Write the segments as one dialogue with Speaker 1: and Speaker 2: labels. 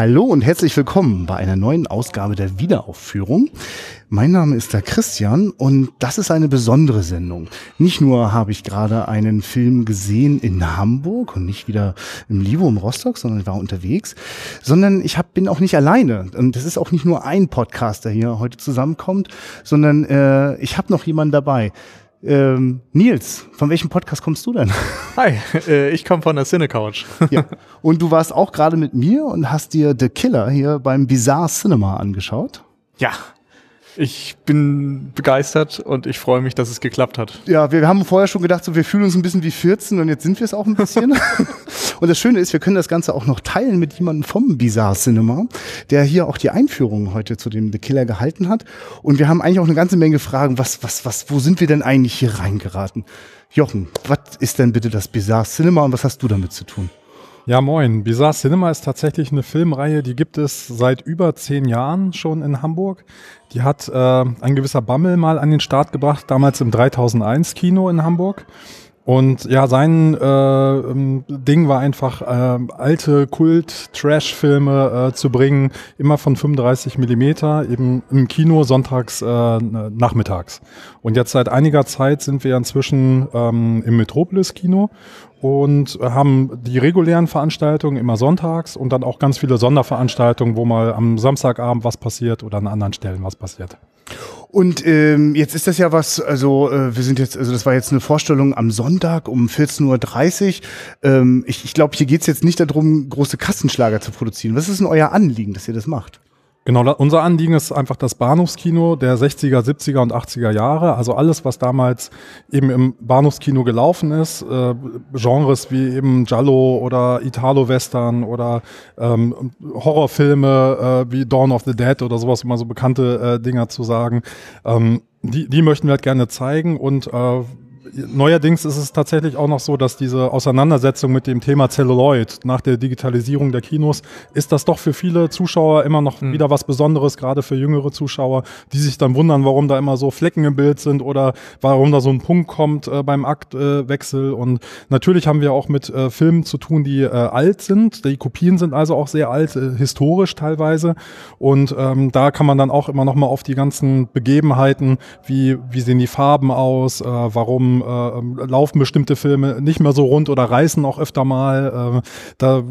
Speaker 1: Hallo und herzlich willkommen bei einer neuen Ausgabe der Wiederaufführung. Mein Name ist der Christian und das ist eine besondere Sendung. Nicht nur habe ich gerade einen Film gesehen in Hamburg und nicht wieder im Livo im Rostock, sondern war unterwegs, sondern ich hab, bin auch nicht alleine. Und das ist auch nicht nur ein Podcast, der hier heute zusammenkommt, sondern äh, ich habe noch jemanden dabei. Ähm, Nils, von welchem Podcast kommst du denn?
Speaker 2: Hi, äh, ich komme von der Cinecouch.
Speaker 1: ja. Und du warst auch gerade mit mir und hast dir The Killer hier beim Bizarre Cinema angeschaut.
Speaker 2: Ja, ich bin begeistert und ich freue mich, dass es geklappt hat.
Speaker 1: Ja, wir haben vorher schon gedacht, so, wir fühlen uns ein bisschen wie 14 und jetzt sind wir es auch ein bisschen. und das Schöne ist, wir können das Ganze auch noch teilen mit jemandem vom Bizarre Cinema, der hier auch die Einführung heute zu dem The Killer gehalten hat. Und wir haben eigentlich auch eine ganze Menge Fragen, was, was, was, wo sind wir denn eigentlich hier reingeraten? Jochen, was ist denn bitte das Bizarre Cinema und was hast du damit zu tun?
Speaker 3: Ja, moin. Bizarre Cinema ist tatsächlich eine Filmreihe, die gibt es seit über zehn Jahren schon in Hamburg. Die hat äh, ein gewisser Bammel mal an den Start gebracht, damals im 3001 Kino in Hamburg. Und ja, sein äh, ähm, Ding war einfach, äh, alte Kult-Trash-Filme äh, zu bringen, immer von 35 Millimeter, eben im Kino sonntags äh, nachmittags. Und jetzt seit einiger Zeit sind wir inzwischen ähm, im Metropolis-Kino und haben die regulären Veranstaltungen immer sonntags und dann auch ganz viele Sonderveranstaltungen, wo mal am Samstagabend was passiert oder an anderen Stellen was passiert.
Speaker 1: Und ähm, jetzt ist das ja was, also äh, wir sind jetzt, also das war jetzt eine Vorstellung am Sonntag um 14.30 Uhr. Ähm, ich ich glaube, hier geht's jetzt nicht darum, große Kassenschlager zu produzieren. Was ist denn euer Anliegen, dass ihr das macht?
Speaker 3: Genau, unser Anliegen ist einfach das Bahnhofskino der 60er, 70er und 80er Jahre. Also alles, was damals eben im Bahnhofskino gelaufen ist, äh, Genres wie eben Giallo oder Italo-Western oder ähm, Horrorfilme äh, wie Dawn of the Dead oder sowas, um mal so bekannte äh, Dinger zu sagen. Ähm, die, die möchten wir halt gerne zeigen und äh, neuerdings ist es tatsächlich auch noch so, dass diese Auseinandersetzung mit dem Thema Celluloid nach der Digitalisierung der Kinos, ist das doch für viele Zuschauer immer noch mhm. wieder was Besonderes, gerade für jüngere Zuschauer, die sich dann wundern, warum da immer so Flecken im Bild sind oder warum da so ein Punkt kommt äh, beim Aktwechsel. Äh, und natürlich haben wir auch mit äh, Filmen zu tun, die äh, alt sind. Die Kopien sind also auch sehr alt, äh, historisch teilweise. Und ähm, da kann man dann auch immer noch mal auf die ganzen Begebenheiten, wie, wie sehen die Farben aus, äh, warum äh, laufen bestimmte Filme nicht mehr so rund oder reißen auch öfter mal. Äh, da äh,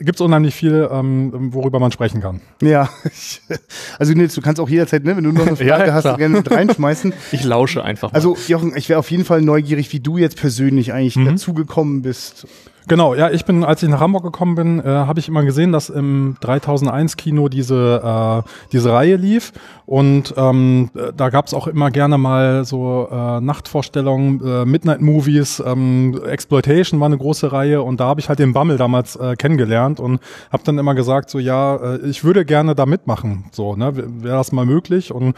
Speaker 3: gibt es unheimlich viel, ähm, worüber man sprechen kann.
Speaker 1: Ja, also Nils, du kannst auch jederzeit, ne, wenn du noch eine Frage ja, hast, gerne mit reinschmeißen.
Speaker 2: Ich lausche einfach.
Speaker 1: Mal. Also Jochen, ich wäre auf jeden Fall neugierig, wie du jetzt persönlich eigentlich mhm. dazugekommen bist.
Speaker 3: Genau, ja, ich bin, als ich nach Hamburg gekommen bin, äh, habe ich immer gesehen, dass im 3001 Kino diese, äh, diese Reihe lief und ähm, da gab es auch immer gerne mal so äh, Nachtvorstellungen, äh, Midnight Movies, ähm, Exploitation war eine große Reihe und da habe ich halt den Bammel damals äh, kennengelernt und habe dann immer gesagt, so ja, äh, ich würde gerne da mitmachen, so, ne, wäre das mal möglich und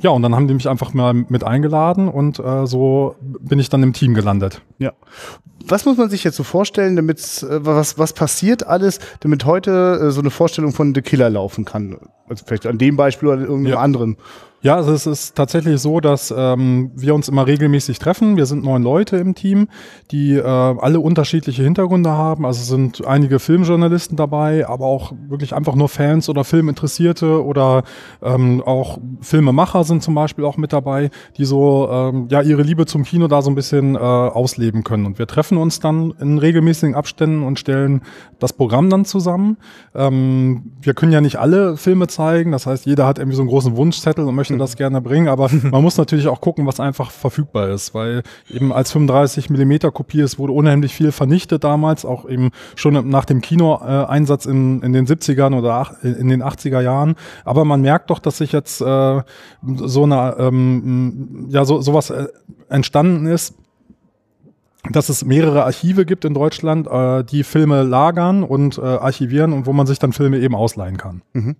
Speaker 3: ja, und dann haben die mich einfach mal mit eingeladen und äh, so bin ich dann im Team gelandet.
Speaker 1: Ja. Was muss man sich jetzt so vorstellen, damit äh, was, was passiert alles, damit heute äh, so eine Vorstellung von The Killer laufen kann? Also vielleicht an dem Beispiel oder irgendeinem ja. anderen.
Speaker 3: Ja, also es ist tatsächlich so, dass ähm, wir uns immer regelmäßig treffen. Wir sind neun Leute im Team, die äh, alle unterschiedliche Hintergründe haben. Also sind einige Filmjournalisten dabei, aber auch wirklich einfach nur Fans oder Filminteressierte oder ähm, auch Filmemacher sind zum Beispiel auch mit dabei, die so ähm, ja ihre Liebe zum Kino da so ein bisschen äh, ausleben können. Und wir treffen uns dann in regelmäßigen Abständen und stellen das Programm dann zusammen. Ähm, wir können ja nicht alle Filme zeigen, das heißt, jeder hat irgendwie so einen großen Wunschzettel und möchte möchten das gerne bringen, aber man muss natürlich auch gucken, was einfach verfügbar ist, weil eben als 35 Millimeter Kopie es wurde unheimlich viel vernichtet damals, auch eben schon nach dem Kinoeinsatz in, in den 70ern oder in den 80er Jahren. Aber man merkt doch, dass sich jetzt äh, so eine ähm, ja so sowas äh, entstanden ist, dass es mehrere Archive gibt in Deutschland, äh, die Filme lagern und äh, archivieren und wo man sich dann Filme eben ausleihen kann.
Speaker 1: Mhm.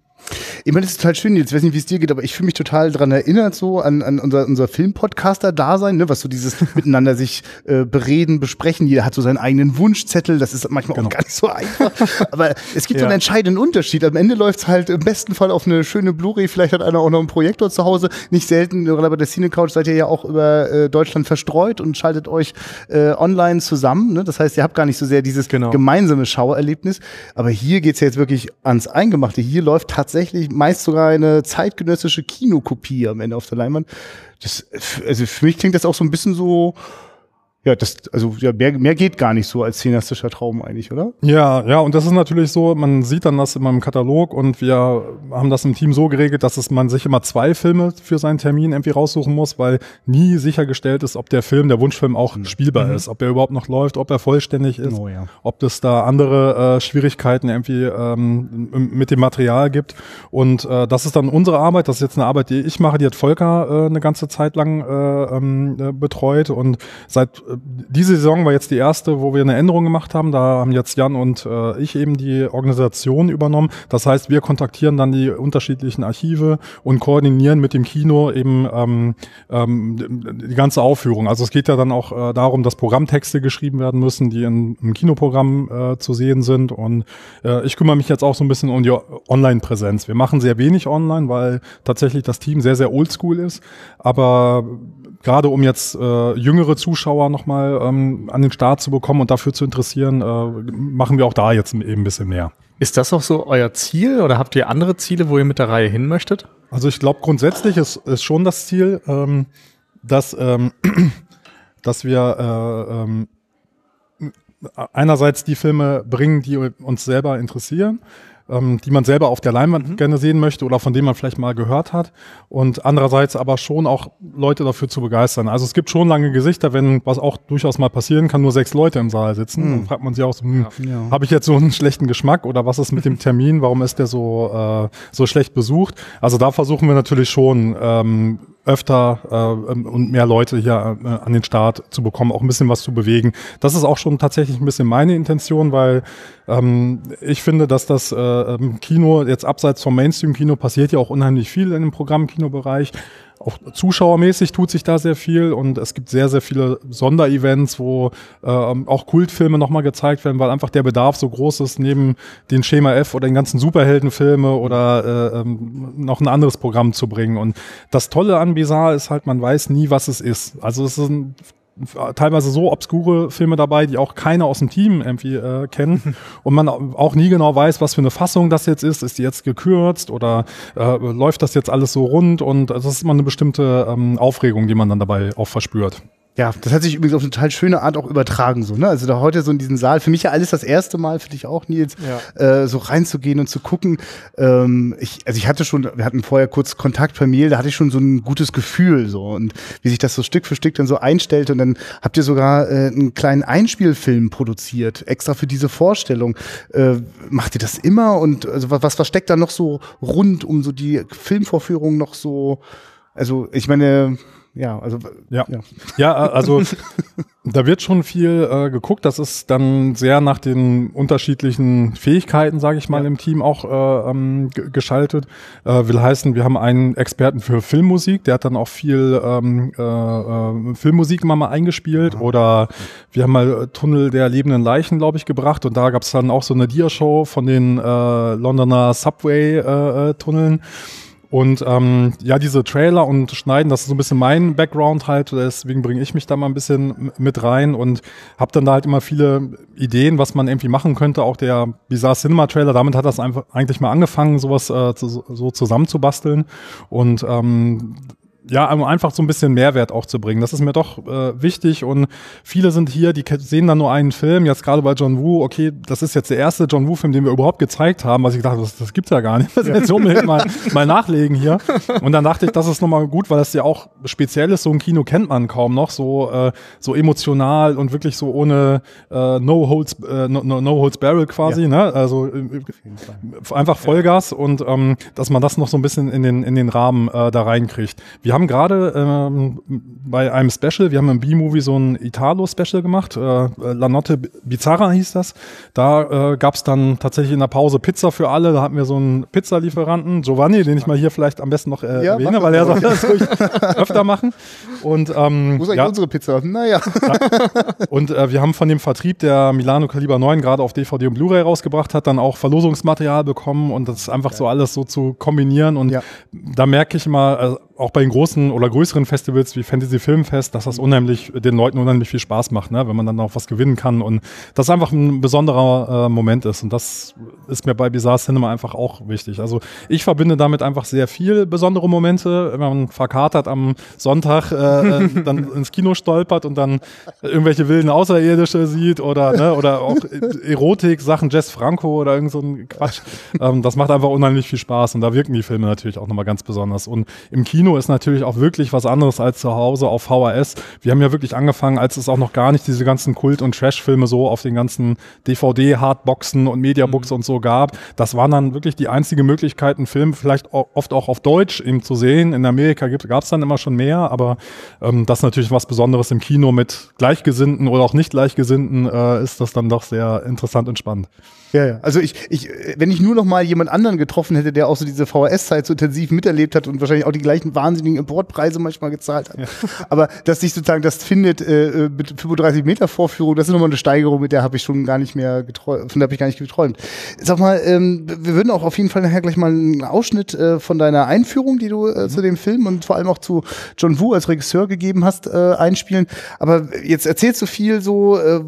Speaker 1: Ich meine, das ist total schön, jetzt weiß nicht, wie es dir geht, aber ich fühle mich total daran erinnert, so an, an unser, unser Filmpodcaster-Dasein, ne, was so dieses miteinander sich äh, bereden, besprechen. Jeder hat so seinen eigenen Wunschzettel, das ist manchmal genau. auch gar nicht so einfach. aber es gibt ja. so einen entscheidenden Unterschied. Am Ende läuft's halt im besten Fall auf eine schöne Blu-ray, vielleicht hat einer auch noch einen Projektor zu Hause. Nicht selten, gerade bei der Cine Couch seid ihr ja auch über äh, Deutschland verstreut und schaltet euch äh, online zusammen. Ne? Das heißt, ihr habt gar nicht so sehr dieses genau. gemeinsame Schauerlebnis. Aber hier geht's ja jetzt wirklich ans Eingemachte. Hier läuft tatsächlich meist sogar eine zeitgenössische Kinokopie am Ende auf der Leinwand. Das, also für mich klingt das auch so ein bisschen so, ja, das, also ja, mehr, mehr geht gar nicht so als cineastischer Traum eigentlich, oder?
Speaker 3: Ja, ja, und das ist natürlich so, man sieht dann das in meinem Katalog und wir haben das im Team so geregelt, dass es man sich immer zwei Filme für seinen Termin irgendwie raussuchen muss, weil nie sichergestellt ist, ob der Film, der Wunschfilm auch mhm. spielbar mhm. ist, ob der überhaupt noch läuft, ob er vollständig ist, oh, ja. ob es da andere äh, Schwierigkeiten irgendwie ähm, mit dem Material gibt. Und äh, das ist dann unsere Arbeit, das ist jetzt eine Arbeit, die ich mache, die hat Volker äh, eine ganze Zeit lang äh, ähm, äh, betreut und seit diese Saison war jetzt die erste, wo wir eine Änderung gemacht haben. Da haben jetzt Jan und äh, ich eben die Organisation übernommen. Das heißt, wir kontaktieren dann die unterschiedlichen Archive und koordinieren mit dem Kino eben ähm, ähm, die ganze Aufführung. Also es geht ja dann auch äh, darum, dass Programmtexte geschrieben werden müssen, die in, im Kinoprogramm äh, zu sehen sind. Und äh, ich kümmere mich jetzt auch so ein bisschen um die Online-Präsenz. Wir machen sehr wenig online, weil tatsächlich das Team sehr, sehr oldschool ist. Aber gerade um jetzt äh, jüngere Zuschauer nochmal ähm, an den Start zu bekommen und dafür zu interessieren, äh, machen wir auch da jetzt eben ein bisschen mehr.
Speaker 2: Ist das auch so euer Ziel oder habt ihr andere Ziele, wo ihr mit der Reihe hin möchtet?
Speaker 3: Also ich glaube grundsätzlich ist, ist schon das Ziel, ähm, dass, ähm, dass wir äh, ähm, einerseits die Filme bringen, die uns selber interessieren ähm, die man selber auf der Leinwand mhm. gerne sehen möchte oder von denen man vielleicht mal gehört hat. Und andererseits aber schon auch Leute dafür zu begeistern. Also es gibt schon lange Gesichter, wenn was auch durchaus mal passieren kann, nur sechs Leute im Saal sitzen. Mhm. Dann fragt man sich auch so, hm, ja. habe ich jetzt so einen schlechten Geschmack oder was ist mit dem Termin? Warum ist der so, äh, so schlecht besucht? Also da versuchen wir natürlich schon, ähm, öfter äh, und mehr Leute hier äh, an den Start zu bekommen, auch ein bisschen was zu bewegen. Das ist auch schon tatsächlich ein bisschen meine Intention, weil ähm, ich finde, dass das äh, Kino jetzt abseits vom Mainstream-Kino passiert ja auch unheimlich viel in dem Programm-Kino-Bereich auch zuschauermäßig tut sich da sehr viel und es gibt sehr, sehr viele Sonderevents, wo äh, auch Kultfilme nochmal gezeigt werden, weil einfach der Bedarf so groß ist, neben den Schema F oder den ganzen Superheldenfilme oder äh, ähm, noch ein anderes Programm zu bringen. Und das Tolle an Bizarre ist halt, man weiß nie, was es ist. Also es ist ein teilweise so obskure Filme dabei, die auch keiner aus dem Team irgendwie äh, kennen und man auch nie genau weiß, was für eine Fassung das jetzt ist. Ist die jetzt gekürzt oder äh, läuft das jetzt alles so rund? Und das ist immer eine bestimmte ähm, Aufregung, die man dann dabei auch verspürt.
Speaker 1: Ja, das hat sich übrigens auf eine total schöne Art auch übertragen, so, ne? Also da heute so in diesen Saal, für mich ja alles das erste Mal, für dich auch, Nils, ja. äh, so reinzugehen und zu gucken. Ähm, ich, also ich hatte schon, wir hatten vorher kurz Kontakt per Mail, da hatte ich schon so ein gutes Gefühl, so, und wie sich das so Stück für Stück dann so einstellt und dann habt ihr sogar äh, einen kleinen Einspielfilm produziert, extra für diese Vorstellung. Äh, macht ihr das immer und also was, was steckt da noch so rund um so die Filmvorführung noch so, also ich meine, ja, also
Speaker 3: ja, ja, ja also da wird schon viel äh, geguckt. Das ist dann sehr nach den unterschiedlichen Fähigkeiten, sage ich mal, ja. im Team auch äh, ähm, geschaltet. Äh, will heißen, wir haben einen Experten für Filmmusik, der hat dann auch viel ähm, äh, äh, Filmmusik immer mal eingespielt. Ja. Oder wir haben mal Tunnel der lebenden Leichen, glaube ich, gebracht und da gab es dann auch so eine Dia-Show von den äh, Londoner Subway-Tunneln. Äh, äh und ähm, ja, diese Trailer und Schneiden, das ist so ein bisschen mein Background halt, deswegen bringe ich mich da mal ein bisschen mit rein und habe dann da halt immer viele Ideen, was man irgendwie machen könnte. Auch der Bizarre Cinema Trailer, damit hat das einfach eigentlich mal angefangen, sowas äh, zu, so zusammenzubasteln. Und ähm, ja, um einfach so ein bisschen Mehrwert auch zu bringen. Das ist mir doch äh, wichtig und viele sind hier, die sehen dann nur einen Film, jetzt gerade bei John Woo, okay, das ist jetzt der erste John Woo-Film, den wir überhaupt gezeigt haben, was ich dachte, das, das gibt's ja gar nicht. Das ja. jetzt unbedingt mal, mal nachlegen hier. Und dann dachte ich, das ist nochmal gut, weil das ja auch speziell ist, so ein Kino kennt man kaum noch, so, äh, so emotional und wirklich so ohne äh, No Holds, äh, no, no Holds Barrel quasi, ja. ne? Also äh, einfach Vollgas ja. und ähm, dass man das noch so ein bisschen in den, in den Rahmen äh, da reinkriegt. Wir Wir haben gerade ähm, bei einem Special, wir haben im B-Movie so ein Italo-Special gemacht, äh, La Notte Bizarra hieß das. Da äh, gab es dann tatsächlich in der Pause Pizza für alle. Da hatten wir so einen Pizzalieferanten, Giovanni, den ich mal hier vielleicht am besten noch äh, ja, erwähne, weil er soll das ruhig öfter machen. Und, ähm,
Speaker 1: Wo ist eigentlich ja, unsere Pizza? Naja. Ja.
Speaker 3: Und äh, wir haben von dem Vertrieb, der Milano Kaliber 9 gerade auf DVD und Blu-ray rausgebracht hat, dann auch Verlosungsmaterial bekommen und das einfach okay. so alles so zu kombinieren. Und da merke ich mal, also auch bei den großen oder größeren Festivals wie Fantasy Filmfest, dass das unheimlich, den Leuten unheimlich viel Spaß macht, ne? wenn man dann auch was gewinnen kann und das einfach ein besonderer äh, Moment ist und das ist mir bei Bizarre Cinema einfach auch wichtig. Also ich verbinde damit einfach sehr viel besondere Momente, wenn man verkatert am Sonntag äh, äh dann ins Kino stolpert und dann irgendwelche wilden Außerirdische sieht oder ne, oder auch Erotik, Sachen Jess Franco oder irgend so ein Quatsch. Ähm, das macht einfach unheimlich viel Spaß und da wirken die Filme natürlich auch nochmal ganz besonders und im Kino Kino ist natürlich auch wirklich was anderes als zu Hause auf VHS. Wir haben ja wirklich angefangen, als es auch noch gar nicht diese ganzen Kult- und Trash-Filme so auf den ganzen DVD-Hardboxen und Mediabooks mhm. und so gab. Das waren dann wirklich die einzige Möglichkeit, einen Film vielleicht oft auch auf Deutsch eben zu sehen. In Amerika gab es dann immer schon mehr, aber ähm, das ist natürlich was Besonderes im Kino mit Gleichgesinnten oder auch nicht Gleichgesinnten äh, ist das dann doch sehr interessant und spannend.
Speaker 1: Ja, ja. Also ich, ich, wenn ich nur noch mal jemand anderen getroffen hätte, der auch so diese VHS-Zeit so intensiv miterlebt hat und wahrscheinlich auch die gleichen wahnsinnigen Importpreise manchmal gezahlt hat. Ja. Aber dass sich sozusagen das findet äh, mit 35 Meter Vorführung, das ist nochmal eine Steigerung, mit der habe ich schon gar nicht mehr geträumt, von der habe ich gar nicht geträumt. Sag mal, ähm, wir würden auch auf jeden Fall nachher gleich mal einen Ausschnitt äh, von deiner Einführung, die du äh, mhm. zu dem Film und vor allem auch zu John Woo als Regisseur gegeben hast, äh, einspielen. Aber jetzt erzählst du viel so, äh,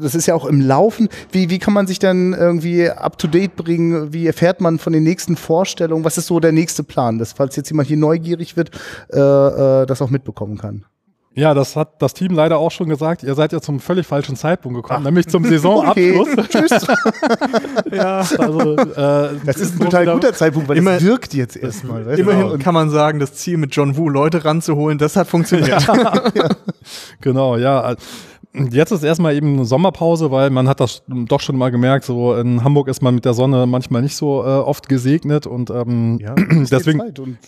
Speaker 1: das ist ja auch im Laufen. Wie, wie kann man sich dann irgendwie up to date bringen? Wie erfährt man von den nächsten Vorstellungen? Was ist so der nächste Plan? Das, falls jetzt jemand hier neugierig wird, äh, äh, das auch mitbekommen kann.
Speaker 3: Ja, das hat das Team leider auch schon gesagt. Ihr seid ja zum völlig falschen Zeitpunkt gekommen, Ach. nämlich zum Saisonabschluss. Okay. Tschüss.
Speaker 1: ja, also äh, das ist ein total guter Zeitpunkt, weil immer, es wirkt jetzt erstmal.
Speaker 2: Immerhin genau. kann man sagen, das Ziel mit John Woo Leute ranzuholen, das hat funktioniert.
Speaker 3: ja. Genau, ja. Jetzt ist erstmal eben eine Sommerpause, weil man hat das doch schon mal gemerkt, so in Hamburg ist man mit der Sonne manchmal nicht so äh, oft gesegnet und ähm, ja, deswegen.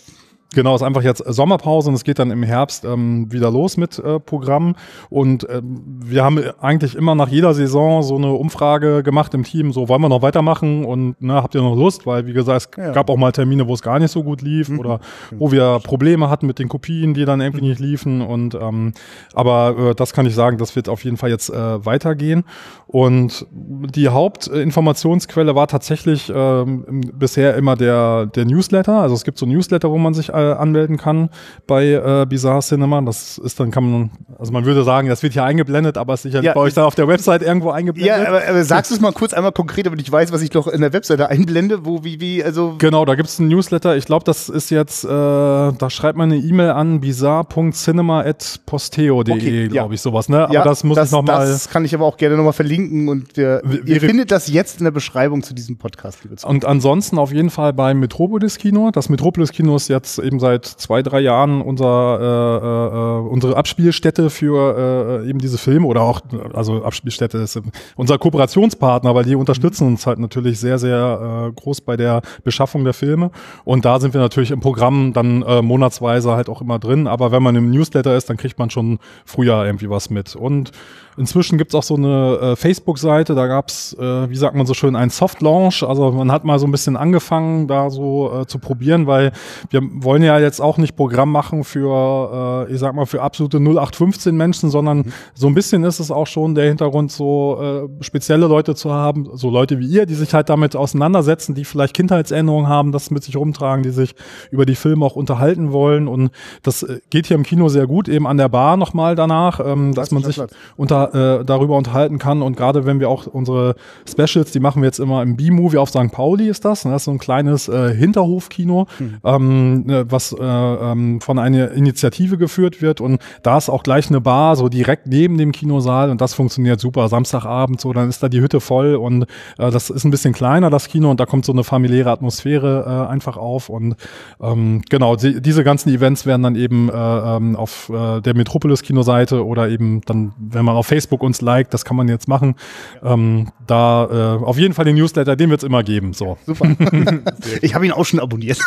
Speaker 3: Genau, ist einfach jetzt Sommerpause und es geht dann im Herbst ähm, wieder los mit äh, Programm. Und ähm, wir haben eigentlich immer nach jeder Saison so eine Umfrage gemacht im Team, so wollen wir noch weitermachen und ne, habt ihr noch Lust? Weil, wie gesagt, es ja. gab auch mal Termine, wo es gar nicht so gut lief mhm. oder wo wir Probleme hatten mit den Kopien, die dann irgendwie nicht liefen. Und ähm, aber äh, das kann ich sagen, das wird auf jeden Fall jetzt äh, weitergehen. Und die Hauptinformationsquelle war tatsächlich ähm, bisher immer der, der Newsletter. Also es gibt so Newsletter, wo man sich anmelden kann bei äh, Bizarre Cinema. Das ist dann, kann man, also man würde sagen, das wird hier eingeblendet, aber es ist sicherlich ja, bei euch da auf der Website irgendwo eingeblendet.
Speaker 1: Ja, aber, aber sagst du es mal kurz einmal konkret, damit ich weiß, was ich doch in der Webseite einblende, wo, wie, wie, also.
Speaker 3: Genau, da gibt es einen Newsletter. Ich glaube, das ist jetzt, äh, da schreibt man eine E-Mail an bizarre.cinema.posteo.de, okay, glaube ja. ich, sowas, ne?
Speaker 1: Aber ja, das muss das, ich nochmal. Das kann ich aber auch gerne nochmal verlinken und wir, ihr findet das jetzt in der Beschreibung zu diesem Podcast,
Speaker 3: liebe Zuhörer. Und ansonsten auf jeden Fall beim Metropolis Kino. Das Metropolis Kino ist jetzt eben seit zwei, drei Jahren unser, äh, äh, unsere Abspielstätte für äh, eben diese Filme oder auch, also Abspielstätte ist unser Kooperationspartner, weil die unterstützen uns halt natürlich sehr, sehr äh, groß bei der Beschaffung der Filme. Und da sind wir natürlich im Programm dann äh, monatsweise halt auch immer drin. Aber wenn man im Newsletter ist, dann kriegt man schon früher irgendwie was mit. Und Inzwischen gibt's auch so eine äh, Facebook-Seite, da gab's, äh, wie sagt man so schön, einen Soft-Launch. Also man hat mal so ein bisschen angefangen, da so äh, zu probieren, weil wir wollen ja jetzt auch nicht Programm machen für, äh, ich sag mal, für absolute 0815 Menschen, sondern mhm. so ein bisschen ist es auch schon der Hintergrund, so äh, spezielle Leute zu haben, so Leute wie ihr, die sich halt damit auseinandersetzen, die vielleicht Kindheitserinnerungen haben, das mit sich rumtragen, die sich über die Filme auch unterhalten wollen. Und das äh, geht hier im Kino sehr gut, eben an der Bar nochmal danach, ähm, dass man sich unter äh, darüber unterhalten kann. Und gerade wenn wir auch unsere Specials, die machen wir jetzt immer im B-Movie auf St. Pauli ist das. Ne? Das ist so ein kleines äh, Hinterhofkino, mhm. ähm, ne, was äh, ähm, von einer Initiative geführt wird. Und da ist auch gleich eine Bar, so direkt neben dem Kinosaal. Und das funktioniert super. Samstagabend so, dann ist da die Hütte voll und äh, das ist ein bisschen kleiner, das Kino. Und da kommt so eine familiäre Atmosphäre äh, einfach auf. Und ähm, genau, die, diese ganzen Events werden dann eben äh, ähm, auf äh, der Metropolis-Kinoseite oder eben dann, wenn man auf Facebook Facebook uns liked, das kann man jetzt machen. Ähm, da äh, auf jeden Fall den Newsletter, den wird es immer geben. So.
Speaker 1: Super. ich habe ihn auch schon abonniert.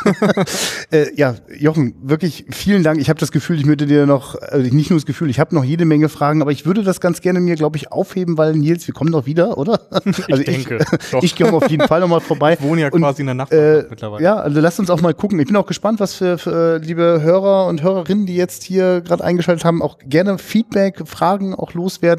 Speaker 1: äh, ja, Jochen, wirklich vielen Dank. Ich habe das Gefühl, ich würde dir noch, also nicht nur das Gefühl, ich habe noch jede Menge Fragen, aber ich würde das ganz gerne mir, glaube ich, aufheben, weil Nils, wir kommen doch wieder, oder?
Speaker 2: Also ich denke.
Speaker 1: Ich, ich komme auf jeden Fall nochmal vorbei.
Speaker 2: Ich wohne ja
Speaker 1: Und,
Speaker 2: quasi in der Nacht
Speaker 1: äh,
Speaker 2: mittlerweile.
Speaker 1: Ja, also lasst uns auch mal gucken. Ich bin auch gespannt, was für, für liebe Hörer und Hörerinnen, die jetzt hier gerade eingeschaltet haben, auch gerne Feedback, Fragen auch loswerden,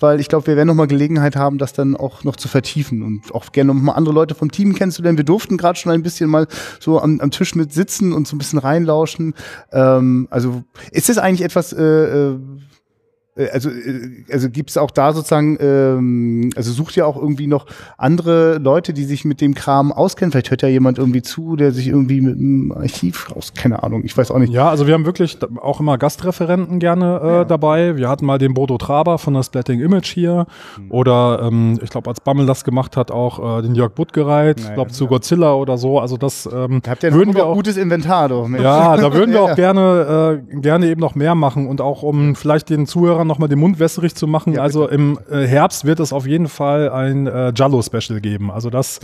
Speaker 1: weil ich glaube, wir werden nochmal Gelegenheit haben, das dann auch noch zu vertiefen und auch gerne nochmal andere Leute vom Team kennenzulernen. Wir durften gerade schon ein bisschen mal so am, am Tisch mit sitzen und so ein bisschen reinlauschen. Ähm, also ist das eigentlich etwas, äh, äh, also, äh, also gibt es auch da sozusagen, ähm, also sucht ihr auch irgendwie noch andere Leute, die sich mit dem Kram auskennen? Vielleicht hört ja jemand irgendwie zu, der sich irgendwie mit dem Archiv aus, keine Ahnung, ich weiß auch nicht.
Speaker 4: Ja, also wir haben wirklich auch immer Gastreferenten gerne äh, dabei. Wir hatten mal den Bodo Traber von der Splatting Image hier.
Speaker 1: Hm.
Speaker 4: Oder ähm, ich glaube, als Bammel das gemacht hat, auch äh, den Jörg Buttgereit, ich glaube zu Godzilla oder so. Also das ähm,
Speaker 1: Da habt ihr
Speaker 4: würden wir
Speaker 1: auch gutes Inventar, doch. Mensch.
Speaker 4: Ja, da würden wir
Speaker 1: Ja,
Speaker 4: auch
Speaker 1: ja.
Speaker 4: gerne, äh, gerne eben noch mehr machen und auch um vielleicht den Zuhörern nochmal den Mund wässrig zu machen.
Speaker 1: Ja,
Speaker 4: also im äh, Herbst wird es auf jeden Fall ein äh, Jallo-Special geben. Also das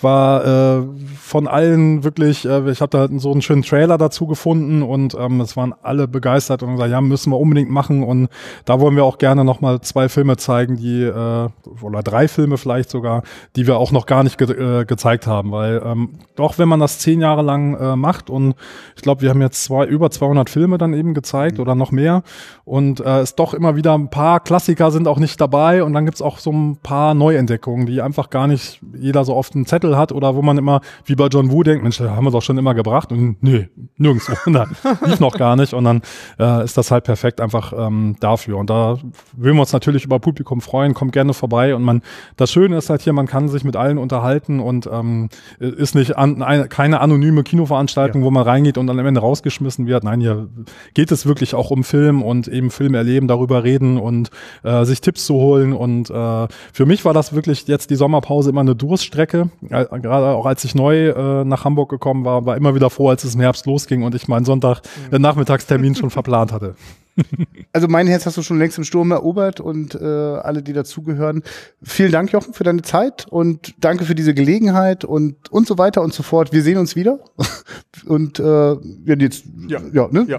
Speaker 4: war äh, von allen wirklich, äh, ich habe da so einen schönen Trailer dazu gefunden und ähm, es waren alle begeistert und gesagt, ja, müssen wir unbedingt machen. Und da wollen wir auch gerne nochmal zwei Filme zeigen, die, äh, oder drei Filme vielleicht sogar, die wir auch noch gar nicht ge äh, gezeigt haben, weil ähm, doch, wenn man das zehn Jahre lang äh, macht und ich glaube, wir haben jetzt zwei, über 200 Filme dann eben gezeigt oder noch mehr. Und äh, es doch immer wieder ein paar Klassiker sind auch nicht dabei und dann gibt's auch so ein paar Neuentdeckungen, die einfach gar nicht jeder so oft einen Zettel hat oder wo man immer wie bei John Woo denkt, Mensch, haben wir doch schon immer gebracht und nee, nirgendwo, lief noch gar nicht und dann äh, ist das halt perfekt einfach ähm, dafür und da würden wir uns natürlich über Publikum freuen, kommt gerne vorbei und man, das Schöne ist halt hier, man kann sich mit allen unterhalten und ähm, ist nicht an, eine, keine anonyme Kinoveranstaltung, wo man reingeht und dann am Ende rausgeschmissen wird. Nein, hier geht es wirklich auch um Film und eben Film erleben, darüber reden und äh, sich Tipps zu holen. Und äh, für mich war das wirklich jetzt die Sommerpause immer eine Durststrecke. Äh, Gerade auch als ich neu äh, nach Hamburg gekommen war, war immer wieder froh, als es im Herbst losging und ich meinen Sonntag äh, Nachmittagstermin schon verplant hatte.
Speaker 1: Also mein Herz hast du schon längst im Sturm erobert und äh, alle, die dazugehören. Vielen Dank, Jochen, für deine Zeit und danke für diese Gelegenheit und und so weiter und so fort. Wir sehen uns wieder. Und äh, ja, jetzt,
Speaker 2: Ja.
Speaker 1: ja, ne?
Speaker 2: Ja,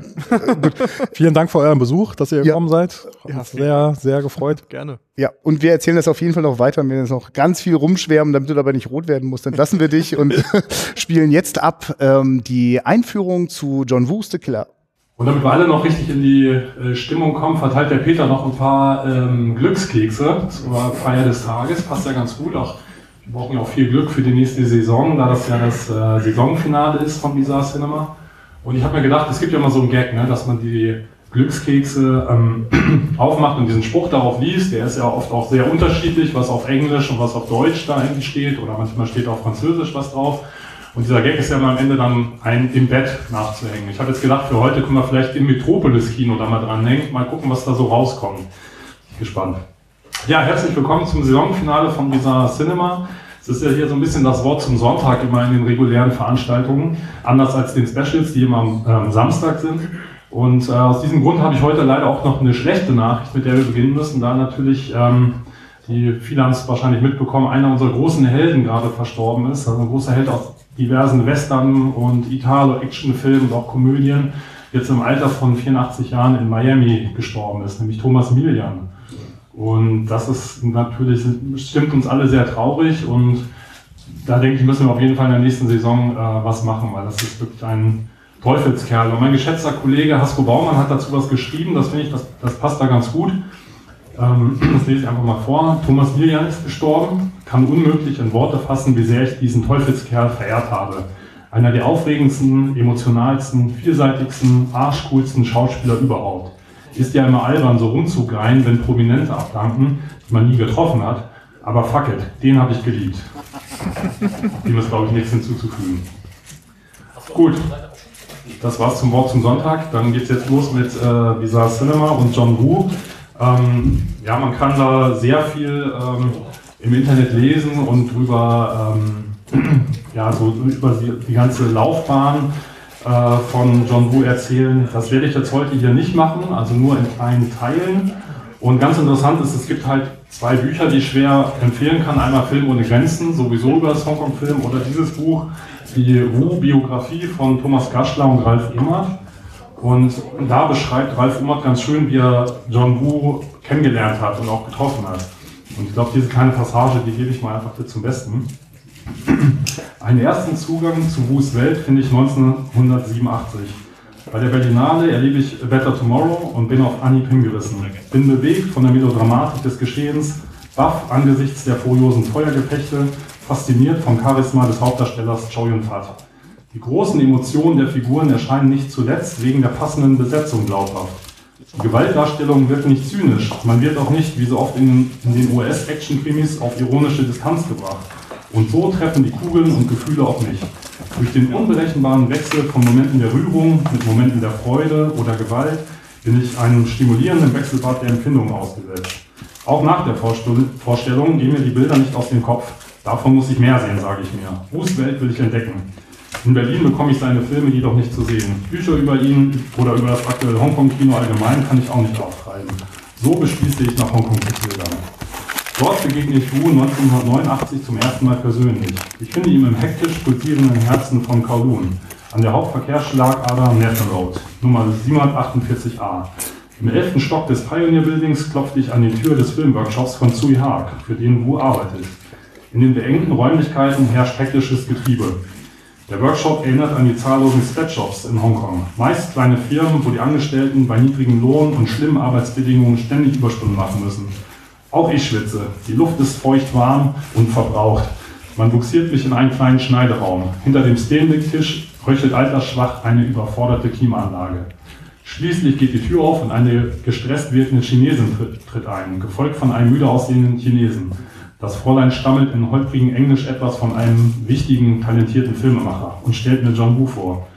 Speaker 4: Vielen Dank für euren Besuch, dass ihr
Speaker 1: Ja.
Speaker 4: gekommen seid. Hat
Speaker 2: Ja,
Speaker 4: sehr, sehr gefreut.
Speaker 2: gerne.
Speaker 1: Ja, und wir erzählen das auf jeden Fall noch weiter. Wenn wir jetzt noch ganz viel rumschwärmen, damit du dabei nicht rot werden musst, dann lassen wir dich und spielen jetzt ab ähm, die Einführung zu John Woo's The Killer.
Speaker 3: Und damit wir alle noch richtig in die äh, Stimmung kommen, verteilt der Peter noch ein paar ähm, Glückskekse zur Feier des Tages. Passt ja ganz gut. Auch wir brauchen ja auch viel Glück für die nächste Saison, da das ja das äh, Saisonfinale ist von Bizarre Cinema. Und ich habe mir gedacht, es gibt ja immer so einen Gag, ne, dass man die Glückskekse ähm, aufmacht und diesen Spruch darauf liest. Der ist ja oft auch sehr unterschiedlich, was auf Englisch und was auf Deutsch da eigentlich steht. Oder manchmal steht auf Französisch was drauf. Und dieser Gag ist ja am Ende dann ein im Bett nachzuhängen. Ich habe jetzt gedacht, für heute können wir vielleicht im Metropolis-Kino da mal dranhängen. Mal gucken, was da so rauskommt. Bin gespannt. Ja, herzlich willkommen zum Saisonfinale von Bizarre Cinema. Es ist ja hier so ein bisschen das Wort zum Sonntag immer in den regulären Veranstaltungen, anders als den Specials, die immer am ähm, Samstag sind. Und äh, aus diesem Grund habe ich heute leider auch noch eine schlechte Nachricht, mit der wir beginnen müssen, da natürlich, ähm, die viele haben es wahrscheinlich mitbekommen, einer unserer großen Helden gerade verstorben ist, also ein großer Held aus diversen Western und Italo-Action-Filmen und auch Komödien, jetzt im Alter von 84 Jahren in Miami gestorben ist, nämlich Thomas Milian. Und das ist natürlich, stimmt uns alle sehr traurig und da denke ich, müssen wir auf jeden Fall in der nächsten Saison äh, was machen, weil das ist wirklich ein Teufelskerl. Und mein geschätzter Kollege Hasko Baumann hat dazu was geschrieben, das finde ich, das, das passt da ganz gut. Ähm, das lese ich einfach mal vor. Thomas Milian ist gestorben, kann unmöglich in Worte fassen, wie sehr ich diesen Teufelskerl verehrt habe. Einer der aufregendsten, emotionalsten, vielseitigsten, arschcoolsten Schauspieler überhaupt. Ist ja immer albern, so rumzugreien, wenn Prominente abdanken, die man nie getroffen hat. Aber fuck it, den habe ich geliebt. Dem ist, glaube ich, nichts hinzuzufügen. Gut, das war's zum Wort zum Sonntag. Dann geht's jetzt los mit äh, Bizarre Cinema und John Woo. Ähm, ja, man kann da sehr viel ähm, im Internet lesen und drüber, ähm, ja, so über die, die ganze Laufbahn äh, von John Woo erzählen. Das werde ich jetzt heute hier nicht machen, also nur in kleinen Teilen. Und ganz interessant ist, es gibt halt zwei Bücher, die ich schwer empfehlen kann. Einmal Film ohne Grenzen, sowieso über das Hongkong-Film, oder dieses Buch, die Wu-Biografie von Thomas Gaschler und Ralf Immert. Und da beschreibt Ralf Immert ganz schön, wie er John Wu kennengelernt hat und auch getroffen hat. Und ich glaube, diese kleine Passage, die gebe ich mal einfach zum Besten. Einen ersten Zugang zu Wus Welt finde ich 1987. Bei der Berlinale erlebe ich Better Tomorrow und bin auf Anhieb hingerissen. Bin bewegt von der Melodramatik des Geschehens, baff angesichts der furiosen Feuergefechte, fasziniert vom Charisma des Hauptdarstellers Chow Yun-Fat. Die großen Emotionen der Figuren erscheinen nicht zuletzt wegen der passenden Besetzung glaubhaft. Die Gewaltdarstellung wird nicht zynisch, man wird auch nicht, wie so oft in, in den US-Action-Krimis, auf ironische Distanz gebracht. Und so treffen die Kugeln und Gefühle auch nicht. Durch den unberechenbaren Wechsel von Momenten der Rührung mit Momenten der Freude oder Gewalt bin ich einem stimulierenden Wechselbad der Empfindungen ausgesetzt. Auch nach der Vorstellung gehen mir die Bilder nicht aus dem Kopf. Davon muss ich mehr sehen, sage ich mir. Wus Welt will ich entdecken. In Berlin bekomme ich seine Filme jedoch nicht zu sehen. Bücher über ihn oder über das aktuelle Hongkong-Kino allgemein kann ich auch nicht auftreiben. So beschließe ich nach Hongkong zu pilgern. Dort begegne ich Wu 1989 zum ersten Mal persönlich. Ich finde ihn im hektisch pulsierenden Herzen von Kowloon, an der Hauptverkehrsschlagader Nathan Road, Nummer 748a. Im elften Stock des Pioneer Buildings klopfte ich an die Tür des Filmworkshops von Tsui Hark, für den Wu arbeitet. In den beengten Räumlichkeiten herrscht hektisches Getriebe. Der Workshop erinnert an die zahllosen Sweatshops in Hongkong. Meist kleine Firmen, wo die Angestellten bei niedrigem Lohn und schlimmen Arbeitsbedingungen ständig Überstunden machen müssen. Auch ich schwitze. Die Luft ist feucht warm und verbraucht. Man buxiert mich in einen kleinen Schneideraum. Hinter dem Stainless-Tisch röchelt altersschwach eine überforderte Klimaanlage. Schließlich geht die Tür auf und eine gestresst wirkende Chinesin tritt ein, gefolgt von einem müde aussehenden Chinesen. Das Fräulein stammelt in holprigem Englisch etwas von einem wichtigen, talentierten Filmemacher und stellt mir John Woo vor.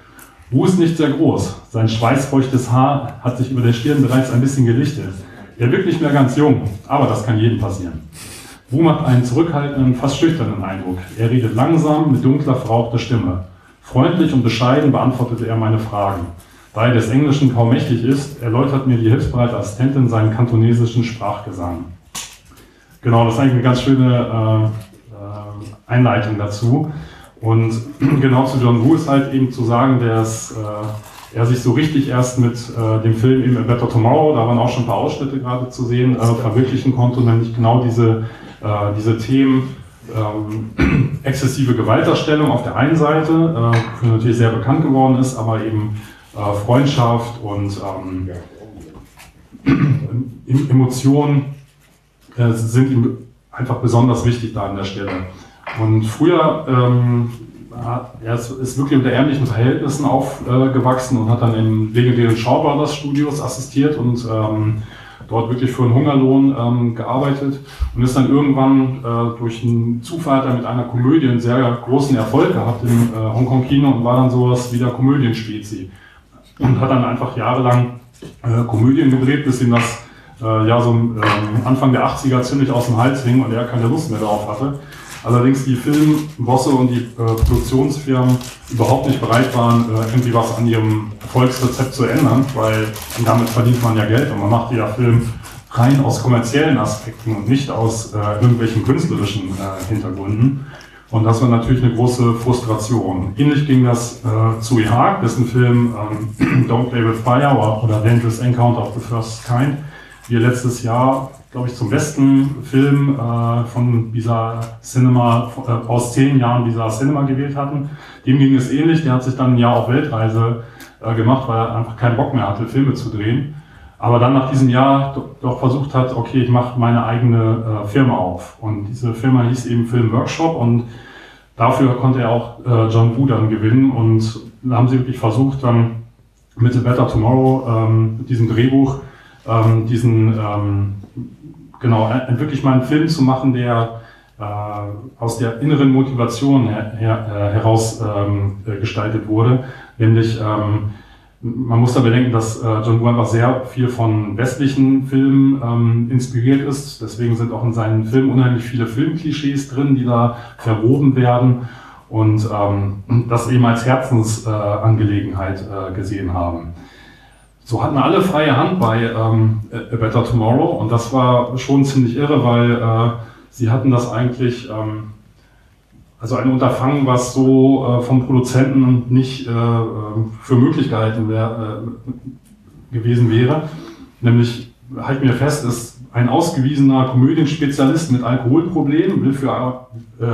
Speaker 3: Woo ist nicht sehr groß. Sein schweißfeuchtes Haar hat sich über der Stirn bereits ein bisschen gelichtet. Er wirkt nicht mehr ganz jung, aber das kann jedem passieren. Wu macht einen zurückhaltenden, fast schüchternen Eindruck. Er redet langsam, mit dunkler, verrauchter Stimme. Freundlich und bescheiden beantwortete er meine Fragen. Da er des Englischen kaum mächtig ist, erläutert mir die hilfsbereite Assistentin seinen kantonesischen Sprachgesang. Genau, das ist eigentlich eine ganz schöne äh, äh Einleitung dazu. Und genau zu John Wu ist halt eben zu sagen, ist äh, er sich so richtig erst mit äh, dem Film eben A Better Tomorrow, da waren auch schon ein paar Ausschnitte gerade zu sehen, äh, verwirklichen konnte und nämlich genau diese, äh, diese Themen ähm, exzessive Gewalterstellung auf der einen Seite, äh, für natürlich sehr bekannt geworden ist, aber eben äh, Freundschaft und ähm, Emotionen äh, sind ihm einfach besonders wichtig da an der Stelle. Und früher ähm, er ist, wirklich unter ärmlichen Verhältnissen aufgewachsen und hat dann in legendären Shaw Studios assistiert und ähm, dort wirklich für einen Hungerlohn ähm, gearbeitet und ist dann irgendwann äh, durch einen Zufall mit einer Komödie einen sehr großen Erfolg gehabt im äh, Hongkong-Kino und war dann sowas wie der Komödienspezi. Und hat dann einfach jahrelang äh, Komödien gedreht, bis ihm das äh, ja so ähm, Anfang der 80er ziemlich aus dem Hals hing und er keine Lust mehr darauf hatte. Allerdings die Filmbosse und die äh, Produktionsfirmen überhaupt nicht bereit waren, äh, irgendwie was an ihrem Erfolgsrezept zu ändern, weil damit verdient man ja Geld und man macht ja Film rein aus kommerziellen Aspekten und nicht aus äh, irgendwelchen künstlerischen äh, Hintergründen. Und das war natürlich eine große Frustration. Ähnlich ging das äh, zu Ihag, dessen Film ähm, Don't Play with Fire oder Dangerous Encounter of the First Kind wir letztes Jahr glaube ich, zum besten Film äh, von Bizarre Cinema, äh, aus zehn Jahren Bizarre Cinema gewählt hatten. Dem ging es ähnlich. Der hat sich dann ein Jahr auf Weltreise äh, gemacht, weil er einfach keinen Bock mehr hatte, Filme zu drehen. Aber dann nach diesem Jahr doch versucht hat, okay, ich mache meine eigene äh, Firma auf. Und diese Firma hieß eben Film Workshop und dafür konnte er auch äh, John Woo dann gewinnen. Und da haben sie wirklich versucht, dann mit The Better Tomorrow, ähm, mit diesem Drehbuch, ähm, diesen ähm, genau, wirklich mal einen Film zu machen, der äh, aus der inneren Motivation her, her, äh, heraus ähm, äh, gestaltet wurde. Nämlich, ähm, man muss da bedenken, dass äh, John Woo einfach sehr viel von westlichen Filmen ähm, inspiriert ist. Deswegen sind auch in seinen Filmen unheimlich viele Filmklischees drin, die da verwoben werden und ähm, das eben als Herzensangelegenheit äh, gesehen haben. So hatten alle freie Hand bei ähm, A Better Tomorrow. Und das war schon ziemlich irre, weil äh, sie hatten das eigentlich, ähm, also ein Unterfangen, was so äh, vom Produzenten nicht äh, für möglich gehalten wär, äh, gewesen wäre. Nämlich, halt mir fest, ist ein ausgewiesener Komödienspezialist mit Alkoholproblemen, will für, äh,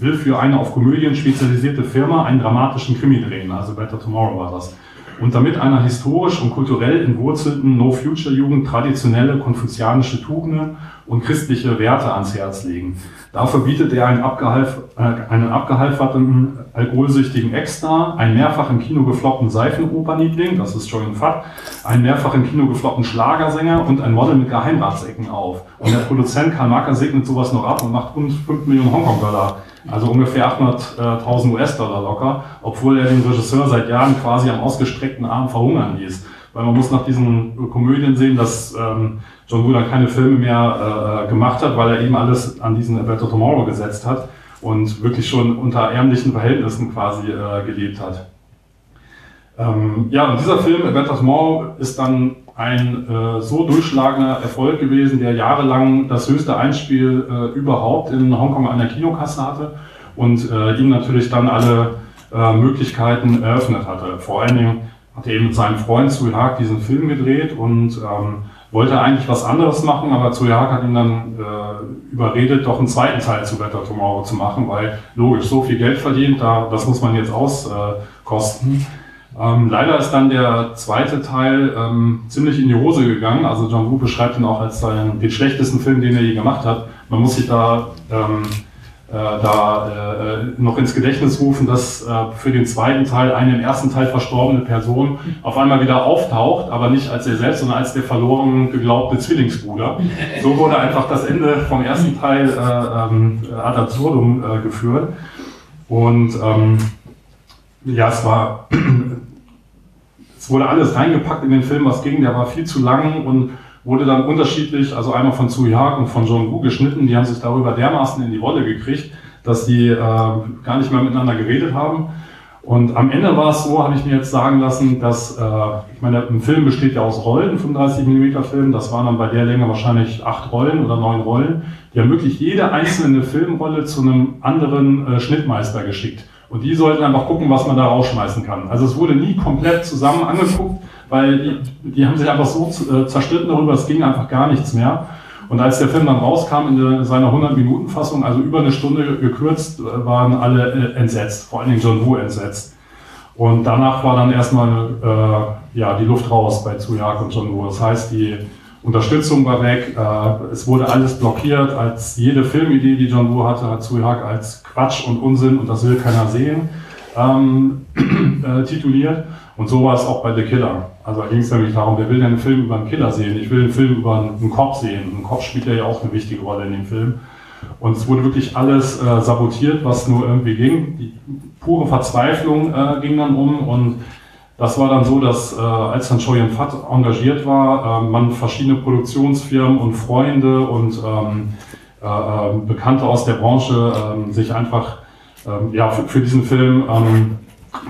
Speaker 3: will für eine auf Komödien spezialisierte Firma einen dramatischen Krimi drehen, also Better Tomorrow war das und damit einer historisch und kulturell entwurzelten No-Future-Jugend traditionelle konfuzianische Tugenden und christliche Werte ans Herz legen. Dafür bietet er einen, abgehalf, äh, einen abgehalferten, alkoholsüchtigen Ex-Star, einen mehrfach im Kino gefloppten Seifenopernliebling, das ist Julian Fatt, einen mehrfach im Kino gefloppten Schlagersänger und ein Model mit Geheimratsecken auf. Und der Produzent Karl Marker segnet sowas noch ab und macht rund 5 Millionen Hongkong-Dollar also ungefähr 800.000 US-Dollar locker, obwohl er den Regisseur seit Jahren quasi am ausgestreckten Arm verhungern ließ. Weil man muss nach diesen Komödien sehen, dass ähm, John Woo dann keine Filme mehr äh, gemacht hat, weil er eben alles an diesen Better Tomorrow gesetzt hat und wirklich schon unter ärmlichen Verhältnissen quasi äh, gelebt hat. Ähm, ja, und dieser Film, A Better Tomorrow, ist dann ein äh, so durchschlagender Erfolg gewesen, der jahrelang das höchste Einspiel äh, überhaupt in Hongkong an der Kinokasse hatte und äh, ihm natürlich dann alle äh, Möglichkeiten eröffnet hatte. Vor allen Dingen hat er eben mit seinem Freund Sui Haag diesen Film gedreht und ähm, wollte eigentlich was anderes machen, aber Sui Haag hat ihn dann äh, überredet, doch einen zweiten Teil zu Better Tomorrow zu machen, weil logisch, so viel Geld verdient, da, das muss man jetzt auskosten. Ähm, leider ist dann der zweite Teil ähm, ziemlich in die Hose gegangen. Also John Woo beschreibt ihn auch als seinen, den schlechtesten Film, den er je gemacht hat. Man muss sich da, ähm, äh, da äh, noch ins Gedächtnis rufen, dass äh, für den zweiten Teil eine im ersten Teil verstorbene Person auf einmal wieder auftaucht, aber nicht als er selbst, sondern als der verloren geglaubte Zwillingsbruder. So wurde einfach das Ende vom ersten Teil äh, ähm, ad absurdum äh, geführt. Und ähm, ja, es war es wurde alles reingepackt in den Film, was ging, der war viel zu lang und wurde dann unterschiedlich, also einmal von Tsui Hark und von John Woo geschnitten, die haben sich darüber dermaßen in die Wolle gekriegt, dass die äh, gar nicht mehr miteinander geredet haben. Und am Ende war es so, habe ich mir jetzt sagen lassen, dass, äh, ich meine, ein Film besteht ja aus Rollen, 35 mm Film, das waren dann bei der Länge wahrscheinlich acht Rollen oder neun Rollen. Die haben wirklich jede einzelne Filmrolle zu einem anderen äh, Schnittmeister geschickt. Und die sollten einfach gucken, was man da rausschmeißen kann. Also es wurde nie komplett zusammen angeguckt, weil die, die haben sich einfach so äh, zerstritten darüber, es ging einfach gar nichts mehr. Und als der Film dann rauskam in seiner 100-Minuten-Fassung, also über eine Stunde gekürzt, äh, waren alle äh, entsetzt, vor allen Dingen John Woo entsetzt. Und danach war dann erstmal äh, ja, die Luft raus bei Tsuyak und John Woo. Das heißt, die Unterstützung war weg, äh, es wurde alles blockiert, als jede Filmidee, die John Woo hatte, hat Suihak als Quatsch und Unsinn und das will keiner sehen, ähm, äh, tituliert. Und so war es auch bei The Killer. Also da ging es nämlich darum, wer will denn einen Film über einen Killer sehen? Ich will einen Film über einen Kopf sehen. Ein Kopf spielt ja auch eine wichtige Rolle in dem Film. Und es wurde wirklich alles äh, sabotiert, was nur irgendwie ging. Die pure Verzweiflung äh, ging dann um und das war dann so, dass äh, als dann Shoyan Fat engagiert war, äh, man verschiedene Produktionsfirmen und Freunde und ähm, äh, äh Bekannte aus der Branche ähm, sich einfach ähm, ja, für, für, diesen Film ähm,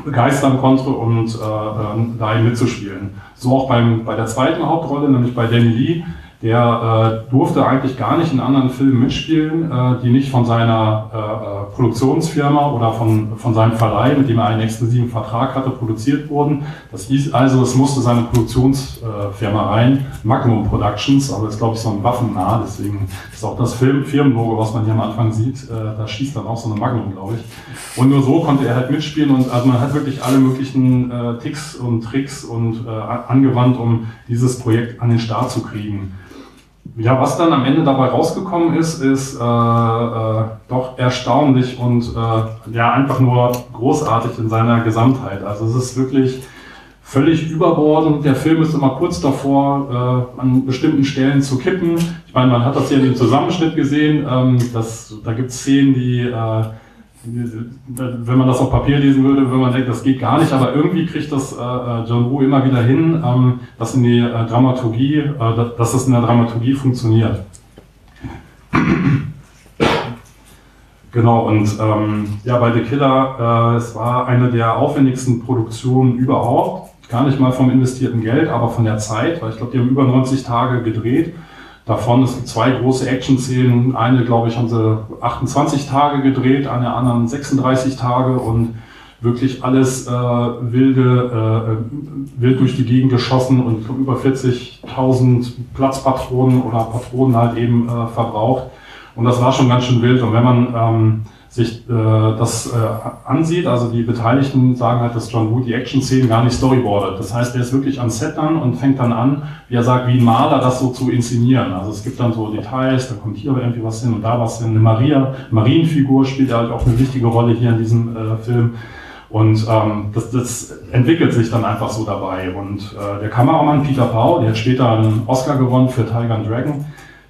Speaker 3: begeistern konnte und äh, ähm, da mitzuspielen. So auch beim, bei der zweiten Hauptrolle, nämlich bei Danny Lee, der äh, durfte eigentlich gar nicht in anderen Filmen mitspielen, äh, die nicht von seiner äh, Produktionsfirma oder von, von seinem Verleih, mit dem er einen exklusiven Vertrag hatte, produziert wurden. Das hieß also, es musste seine Produktionsfirma rein, Magnum Productions, aber ist glaube ich so ein Waffennah, deswegen ist auch das Film Firmenlogo, was man hier am Anfang sieht, äh, da schießt dann auch so eine Magnum, glaube ich. Und nur so konnte er halt mitspielen und also man hat wirklich alle möglichen äh, Ticks und Tricks und äh, angewandt, um dieses Projekt an den Start zu kriegen. Ja, was dann am Ende dabei rausgekommen ist, ist äh, äh, doch erstaunlich und äh, ja einfach nur großartig in seiner Gesamtheit. Also es ist wirklich völlig überbordend. Der Film ist immer kurz davor, äh, an bestimmten Stellen zu kippen. Ich meine, man hat das hier in dem Zusammenschnitt gesehen. Ähm, dass, da gibt es Szenen, die äh, wenn man das auf Papier lesen würde, würde man denken, das geht gar nicht, aber irgendwie kriegt das äh, äh John Woo immer wieder hin, ähm, dass in die äh, Dramaturgie, äh, dass es in der Dramaturgie funktioniert. Genau, und ähm, ja, bei The Killer, äh, es war eine der aufwendigsten Produktionen überhaupt. gar nicht mal vom investierten Geld, aber von der Zeit, weil ich glaube, die haben über 90 Tage gedreht. Davon, es gibt zwei große Action-Szenen. Eine, glaube ich, haben sie 28 Tage gedreht, eine anderen 36 Tage und wirklich alles äh, wilde, äh, wild durch die Gegend geschossen und über 40.000 Platzpatronen oder Patronen halt eben äh, verbraucht. Und das war schon ganz schön wild. Und wenn man ähm, sich äh, das äh, ansieht, also die Beteiligten sagen halt, dass John Woo die Action-Szenen gar nicht storyboardet. Das heißt, er ist wirklich am Set dann und fängt dann an, wie er sagt, wie ein Maler das so zu inszenieren. Also es gibt dann so Details, da kommt hier irgendwie was hin und da was hin. Eine Maria, Marienfigur spielt halt auch eine wichtige Rolle hier in diesem äh, Film. Und ähm, das, das entwickelt sich dann einfach so dabei. Und äh, der Kameramann Peter Pau, der hat später einen Oscar gewonnen für Tiger and Dragon,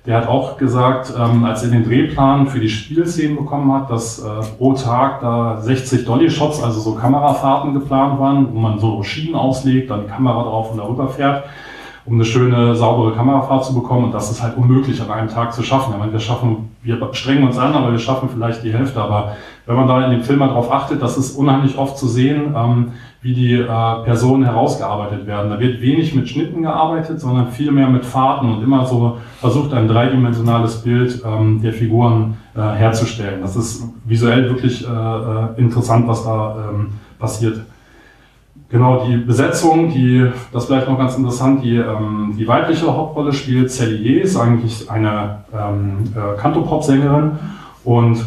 Speaker 3: der hat auch gesagt, ähm, als er den Drehplan für die Spielszenen bekommen hat, dass äh, pro Tag da 60 Dolly-Shots, also so Kamerafahrten geplant waren, wo man so Schienen auslegt, dann die Kamera drauf und darüber fährt um eine schöne, saubere Kamerafahrt zu bekommen. Und das ist halt unmöglich an einem Tag zu schaffen. Ich meine, wir schaffen, wir strengen uns an, aber wir schaffen vielleicht die Hälfte. Aber wenn man da in dem Film mal drauf achtet, das ist unheimlich oft zu sehen, ähm, wie die äh, Personen herausgearbeitet werden. Da wird wenig mit Schnitten gearbeitet, sondern viel mehr mit Fahrten und immer so versucht, ein dreidimensionales Bild ähm, der Figuren äh, herzustellen. Das ist visuell wirklich äh, äh interessant, was da ähm, passiert. Genau, die Besetzung, die, das ist vielleicht noch ganz interessant, die, ähm, die weibliche Hauptrolle spielt Cellier, ist eigentlich eine ähm, äh, Cantopop-Sängerin und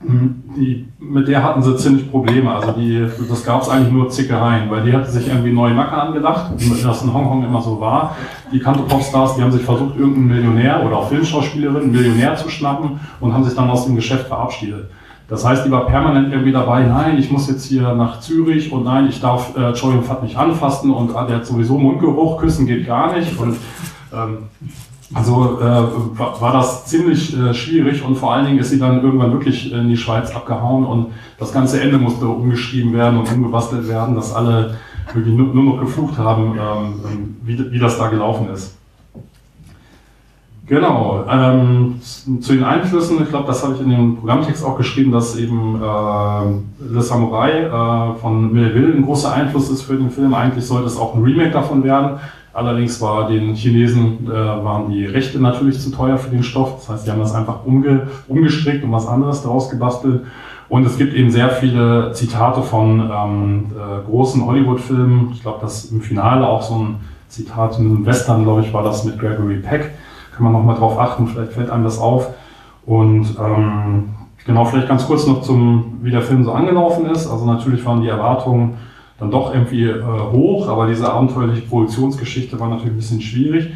Speaker 3: hm, die, mit der hatten sie ziemlich Probleme. Also die, das gab es eigentlich nur Zickereien, weil die hatte sich irgendwie neue Macke angedacht, wie das in Hongkong immer so war. Die Cantopop-Stars, die haben sich versucht, irgendeinen Millionär oder auch Filmschauspielerin, einen Millionär zu schnappen und haben sich dann aus dem Geschäft verabschiedet. Das heißt, die war permanent irgendwie dabei, nein, ich muss jetzt hier nach Zürich und nein, ich darf äh, Choi und Fat nicht anfassen und ah, der hat sowieso Mundgeruch, küssen geht gar nicht. Und ähm, also äh, war, das ziemlich äh, schwierig und vor allen Dingen ist sie dann irgendwann wirklich in die Schweiz abgehauen und das ganze Ende musste umgeschrieben werden und umgebastelt werden, dass alle wirklich nur, nur noch geflucht haben, ähm, wie, wie das da gelaufen ist. Genau. Ähm, zu den Einflüssen, ich glaube, das habe ich in dem Programmtext auch geschrieben, dass eben äh, Le Samurai äh, von Melville ein großer Einfluss ist für den Film. Eigentlich sollte es auch ein Remake davon werden. Allerdings war den Chinesen äh, waren die Rechte natürlich zu teuer für den Stoff. Das heißt, die haben das einfach umge umgestrickt und was anderes daraus gebastelt. Und es gibt eben sehr viele Zitate von ähm, äh, großen Hollywood-Filmen. Ich glaube, dass im Finale auch so ein Zitat in einem Western, glaube ich, war das mit Gregory Peck kann man nochmal drauf achten, vielleicht fällt einem das auf. Und ähm, genau, vielleicht ganz kurz noch zum, wie der Film so angelaufen ist. Also natürlich waren die Erwartungen dann doch irgendwie äh, hoch, aber diese abenteuerliche Produktionsgeschichte war natürlich ein bisschen schwierig.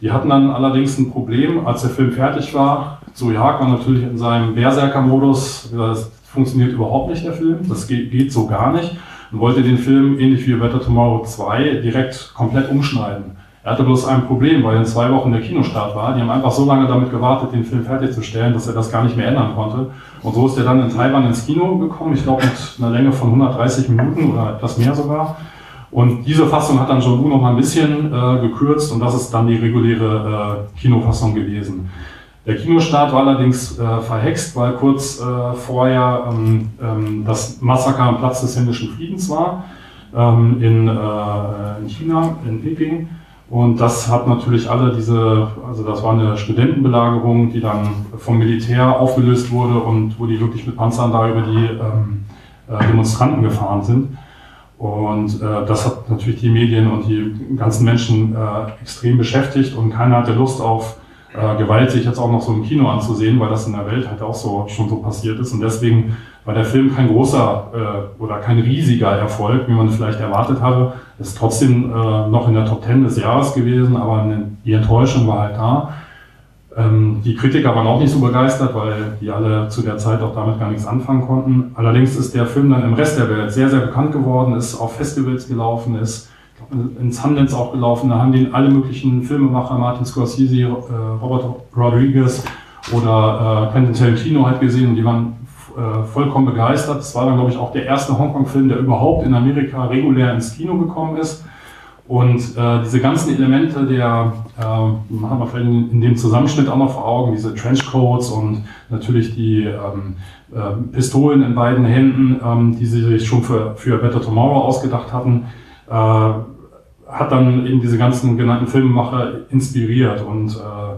Speaker 3: Die hatten dann allerdings ein Problem, als der Film fertig war. So Jagd war natürlich in seinem Berserker-Modus, das funktioniert überhaupt nicht, der Film, das geht, geht so gar nicht. Und wollte den Film, ähnlich wie Better Tomorrow 2, direkt komplett umschneiden. Er hatte bloß ein Problem, weil in zwei Wochen der Kinostart war. Die haben einfach so lange damit gewartet, den Film fertigzustellen, dass er das gar nicht mehr ändern konnte. Und so ist er dann in Taiwan ins Kino gekommen, ich glaube mit einer Länge von 130 Minuten oder etwas mehr sogar. Und diese Fassung hat dann John Woo noch mal ein bisschen äh, gekürzt und das ist dann die reguläre äh, Kinofassung gewesen. Der Kinostart war allerdings äh, verhext, weil kurz äh, vorher ähm, ähm, das Massaker am Platz des Himmlischen Friedens war ähm, in, äh, in China, in Peking. Und das hat natürlich alle diese, also das war eine Studentenbelagerung, die dann vom Militär aufgelöst wurde und wo die wirklich mit Panzern da über die ähm, äh, Demonstranten gefahren sind. Und äh, das hat natürlich die Medien und die ganzen Menschen äh, extrem beschäftigt und keiner hatte Lust auf äh, Gewalt sich jetzt auch noch so im Kino anzusehen, weil das in der Welt halt auch so schon so passiert ist. Und deswegen war der Film kein großer äh, oder kein riesiger Erfolg, wie man vielleicht erwartet hatte. Ist trotzdem äh, noch in der Top Ten des Jahres gewesen, aber die Enttäuschung war halt da. Ähm, die Kritiker waren auch nicht so begeistert, weil die alle zu der Zeit auch damit gar nichts anfangen konnten. Allerdings ist der Film dann im Rest der Welt sehr, sehr bekannt geworden, ist auf Festivals gelaufen, ist ins Sundance auch gelaufen. Da haben den alle möglichen Filmemacher, Martin Scorsese, äh, Robert Rodriguez oder äh, Quentin Tarantino halt gesehen und die waren äh, vollkommen begeistert. Das war dann, glaube ich, auch der erste Hongkong-Film, der überhaupt in Amerika regulär ins Kino gekommen ist. Und äh, diese ganzen Elemente der, äh, haben wir vielleicht in, in, dem Zusammenschnitt auch noch vor Augen, diese Trenchcoats und natürlich die ähm, äh, Pistolen in beiden Händen, ähm, die sie sich schon für, für Better Tomorrow ausgedacht hatten, äh, hat dann eben diese ganzen genannten Filmemacher inspiriert und äh,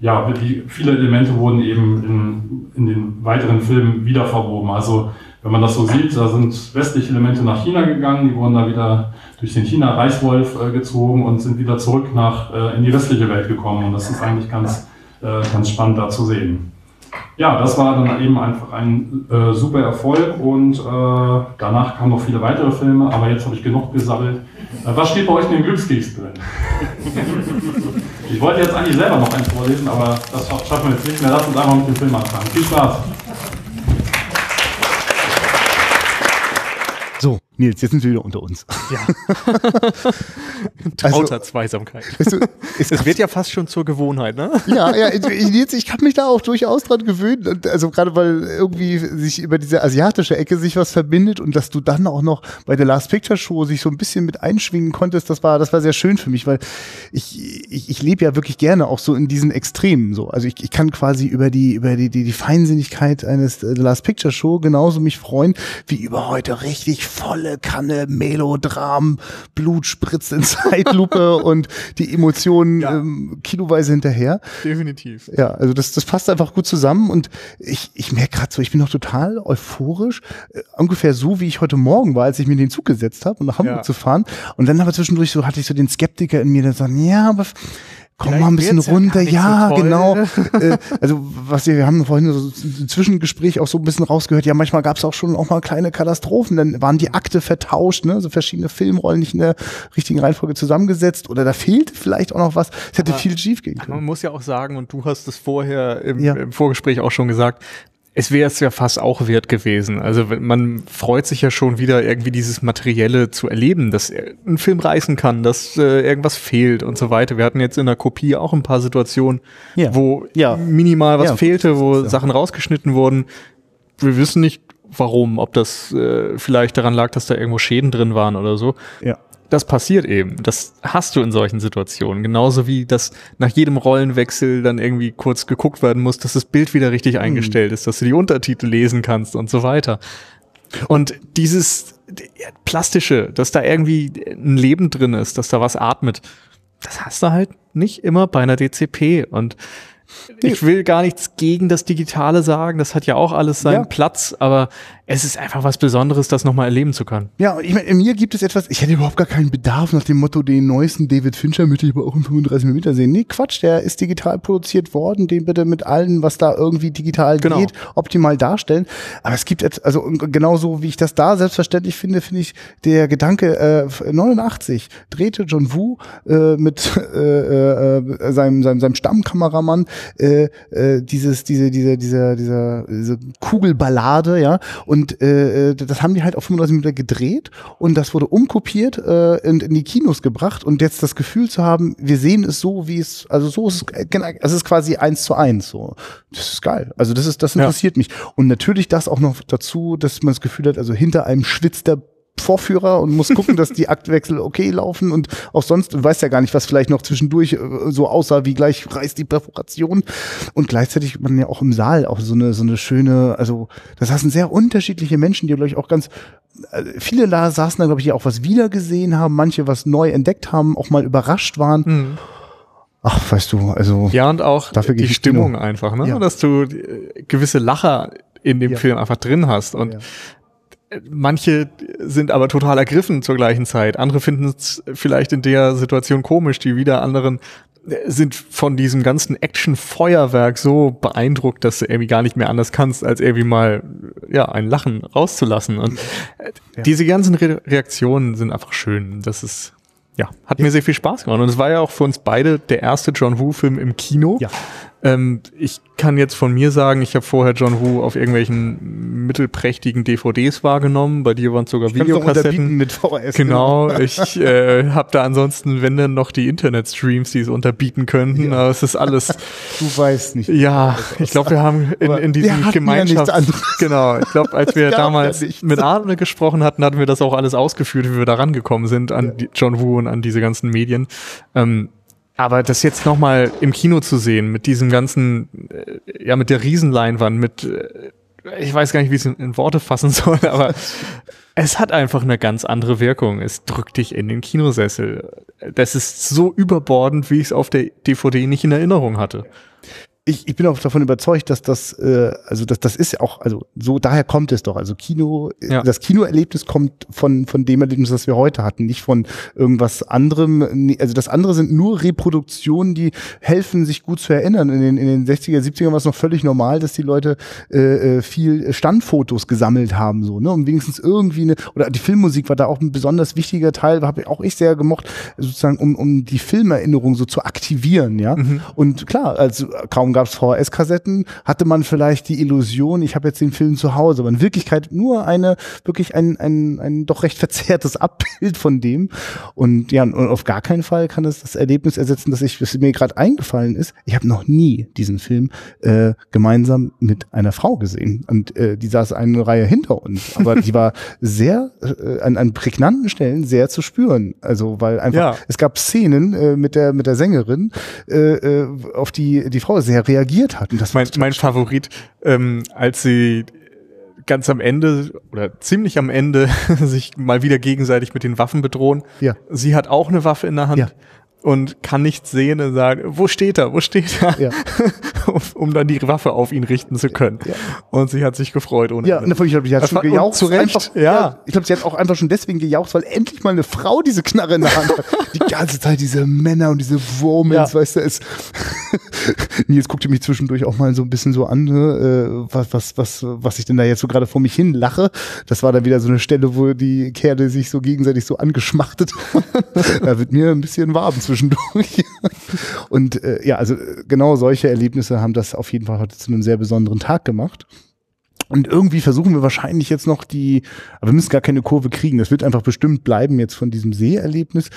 Speaker 3: ja, die, viele Elemente wurden eben in, in den weiteren Filmen wieder verwoben. Also wenn man das so sieht, da sind westliche Elemente nach China gegangen, die wurden da wieder durch den China-Reichswolf äh, gezogen und sind wieder zurück nach, äh, in die westliche Welt gekommen. Und das ist eigentlich ganz, äh, ganz spannend da zu sehen. Ja, das war dann eben einfach ein äh, super Erfolg und äh, danach kamen noch viele weitere Filme, aber jetzt habe ich genug gesammelt. Äh, was steht bei euch in den Glückskeks drin? ich wollte jetzt eigentlich selber noch eins vorlesen, aber das schaffen wir jetzt nicht mehr. Lass uns einfach mit dem Film anfangen. Viel Spaß!
Speaker 1: So, Nils, jetzt sind wir wieder unter uns.
Speaker 2: Ja. Trauter also, Zweisamkeit. Weißt du, es wird ja fast schon zur Gewohnheit, ne?
Speaker 1: Ja, ja, Nils, ich kann mich da auch durchaus dran gewöhnen. Also gerade weil irgendwie sich über diese asiatische Ecke sich was verbindet und dass du dann auch noch bei der Last Picture Show sich so ein bisschen mit einschwingen konntest, das war, das war sehr schön für mich, weil ich, ich, ich lebe ja wirklich gerne auch so in diesen Extremen so. Also ich, ich kann quasi über die, über die, die, die Feinsinnigkeit eines äh, The Last Picture Show genauso mich freuen, wie über heute richtig volle Kanne Melodram, Blutspritz in Zeitlupe und die Emotionen ja. ähm, kiloweise hinterher.
Speaker 2: Definitiv.
Speaker 1: Ja, also das, das passt einfach gut zusammen und ich, ich merke gerade so, ich bin noch total euphorisch, äh, ungefähr so, wie ich heute Morgen war, als ich mir den Zug gesetzt habe, um nach Hamburg ja. zu fahren. Und dann aber zwischendurch so hatte ich so den Skeptiker in mir, der sagt, ja, aber komm mal ein bisschen runter. Ja, ja so genau. äh, also was wir, wir haben vorhin so ein Zwischengespräch auch so ein bisschen rausgehört. Ja, manchmal gab es auch schon auch mal kleine Katastrophen. Dann waren die Akte vertauscht, ne? so verschiedene Filmrollen nicht in der richtigen Reihenfolge zusammengesetzt oder da fehlte vielleicht auch noch was. Es hätte Aber viel schief gehen können.
Speaker 2: Man muss ja auch sagen, und du hast es vorher im, ja. im Vorgespräch auch schon gesagt, es wäre es ja fast auch wert gewesen. Also man freut sich ja schon wieder irgendwie dieses Materielle zu erleben, dass ein Film reißen kann, dass äh, irgendwas fehlt und so weiter. Wir hatten jetzt in der Kopie auch ein paar Situationen, ja. wo ja. minimal was ja. fehlte, wo Sachen rausgeschnitten wurden. Wir wissen nicht, warum, ob das äh, vielleicht daran lag, dass da irgendwo Schäden drin waren oder so. Ja das passiert eben. Das hast du in solchen Situationen. Genauso wie das nach jedem Rollenwechsel dann irgendwie kurz geguckt werden muss, dass das Bild wieder richtig mhm. eingestellt ist, dass du die Untertitel lesen kannst und so weiter. Und dieses plastische, dass da irgendwie ein Leben drin ist, dass da was atmet, das hast du halt nicht immer bei einer DCP. Und ich will gar nichts gegen das Digitale sagen, das hat ja auch alles seinen ja. Platz, aber es ist einfach was Besonderes, das nochmal erleben zu können.
Speaker 1: Ja, ich meine, in mir gibt es etwas, ich hätte überhaupt gar keinen Bedarf nach dem Motto, den neuesten David Fincher möchte ich aber auch in 35 mm sehen. Nee, Quatsch, der ist digital produziert worden, den bitte mit allen, was da irgendwie digital genau. geht, optimal darstellen. Aber es gibt jetzt, also genauso wie ich das da selbstverständlich finde, finde ich der Gedanke, äh, 89 drehte John Woo äh, mit äh, äh, seinem, seinem, seinem Stammkameramann äh, äh, dieses, diese, diese, diese, diese, diese Kugelballade, ja, und und äh, das haben die halt auf 35 Minuten gedreht und das wurde umkopiert äh, und in die Kinos gebracht und jetzt das Gefühl zu haben, wir sehen es so, wie es, also so ist es, genau, es ist quasi eins zu eins. So, das ist geil. Also das ist, das interessiert ja. mich. Und natürlich das auch noch dazu, dass man das Gefühl hat, also hinter einem schwitzt der Vorführer und muss gucken, dass die Aktwechsel okay laufen und auch sonst, du weißt ja gar nicht, was vielleicht noch zwischendurch äh, so aussah, wie gleich reißt die Perforation und gleichzeitig man ja auch im Saal auch so eine, so eine schöne, also das sind sehr unterschiedliche Menschen, die glaube ich auch ganz äh, viele da saßen da glaube ich auch was wiedergesehen haben, manche was neu entdeckt haben, auch mal überrascht waren. Mhm. Ach, weißt du, also.
Speaker 2: Ja, und auch die Stimmung einfach, ne? Ja. Dass du äh, gewisse Lacher in dem ja. Film einfach drin hast. Und ja. Manche sind aber total ergriffen zur gleichen Zeit. Andere finden es vielleicht in der Situation komisch. Die wieder anderen sind von diesem ganzen Action-Feuerwerk so beeindruckt, dass du irgendwie gar nicht mehr anders kannst, als irgendwie mal ja ein Lachen rauszulassen. Und ja. diese ganzen Re Reaktionen sind einfach schön. Das ist ja hat ja. mir sehr viel Spaß gemacht. Und es war ja auch für uns beide der erste John Woo-Film im Kino. Ja. Ähm, ich kann jetzt von mir sagen, ich habe vorher John Woo auf irgendwelchen mittelprächtigen DVDs wahrgenommen. Bei dir waren es sogar ich Videokassetten.
Speaker 1: mit VHS.
Speaker 2: Genau. ich äh, habe da ansonsten, wenn dann noch die Internetstreams, die es unterbieten könnten. Ja. Aber es ist alles.
Speaker 1: Du weißt nicht.
Speaker 2: Ja, ich glaube, wir haben in, in diesem Gemeinschaft. Ja genau. Ich glaube, als wir damals ja mit Arne gesprochen hatten, hatten wir das auch alles ausgeführt, wie wir da rangekommen sind an. John Woo und an diese ganzen Medien. Ähm, aber das jetzt nochmal im Kino zu sehen, mit diesem ganzen, äh, ja, mit der Riesenleinwand, mit, äh, ich weiß gar nicht, wie ich es in, in, Worte fassen soll, aber Es hat einfach eine ganz andere Wirkung. Es drückt dich in den Kinosessel. Das ist so überbordend, wie ich es auf der DVD nicht in Erinnerung hatte
Speaker 1: ich, ich bin auch davon überzeugt, dass das, äh, also das, das ist ja auch, also so daher kommt es doch. Also Kino, ja. das Kinoerlebnis kommt von, von dem Erlebnis, das wir heute hatten, nicht von irgendwas anderem. Also das andere sind nur Reproduktionen, die helfen, sich gut zu erinnern. In den, in den 60er, 70er war es noch völlig normal, dass die Leute äh, äh, viel Standfotos gesammelt haben, so, ne, um wenigstens irgendwie eine, oder die Filmmusik war da auch ein besonders wichtiger Teil, habe auch ich sehr gemocht, sozusagen, um, um die Filmerinnerung so zu aktivieren, ja. Mhm. Und klar, also kaum gab es VHS-Kassetten, hatte man vielleicht die Illusion, ich habe jetzt den Film zu Hause, aber in Wirklichkeit nur eine, wirklich ein, ein, ein doch recht verzerrtes Abbild von dem. Und ja, und auf gar keinen Fall kann es das Erlebnis ersetzen, dass ich, was mir gerade eingefallen ist, ich habe noch nie diesen Film äh, gemeinsam mit einer Frau gesehen. Und äh, die saß eine Reihe hinter uns. Aber die war sehr äh, an, an prägnanten Stellen sehr zu spüren. Also, weil einfach, ja. es gab Szenen äh, mit der mit der Sängerin, äh, äh auf die die Frau sehr reagiert hat.
Speaker 2: Mein, mein Favorit, ähm, als sie ganz am Ende oder ziemlich am Ende sich mal wieder gegenseitig mit den Waffen bedrohen. Ja. Sie hat auch eine Waffe in der Hand. Ja und kann nichts sehen und sagen, wo steht er, wo steht er, ja. um dann die Waffe auf ihn richten zu können. Ja. Und sie hat sich gefreut. Ohne
Speaker 1: ja, und ich glaube, sie hat schon gejaucht.
Speaker 2: Zu Recht.
Speaker 1: Einfach, ja. ja. Ich glaube, sie hat auch einfach schon deswegen gejaucht, weil endlich mal eine Frau diese Knarre in der Hand hat. die ganze Zeit diese Männer und diese Womans, ja. weißt du, es Nils guckte mich zwischendurch auch mal so ein bisschen so an, ne, äh, was, was, was, was ich denn da jetzt so gerade vor mich hin lache. Das war dann wieder so eine Stelle, wo die Kerle sich so gegenseitig so angeschmachtet haben. da wird mir ein bisschen warm zwischendurch. Und äh, ja, also genau solche Erlebnisse haben das auf jeden Fall heute zu einem sehr besonderen Tag gemacht. Und irgendwie versuchen wir wahrscheinlich jetzt noch die, aber wir müssen gar keine Kurve kriegen. Das wird einfach bestimmt bleiben jetzt von diesem Seherlebnis.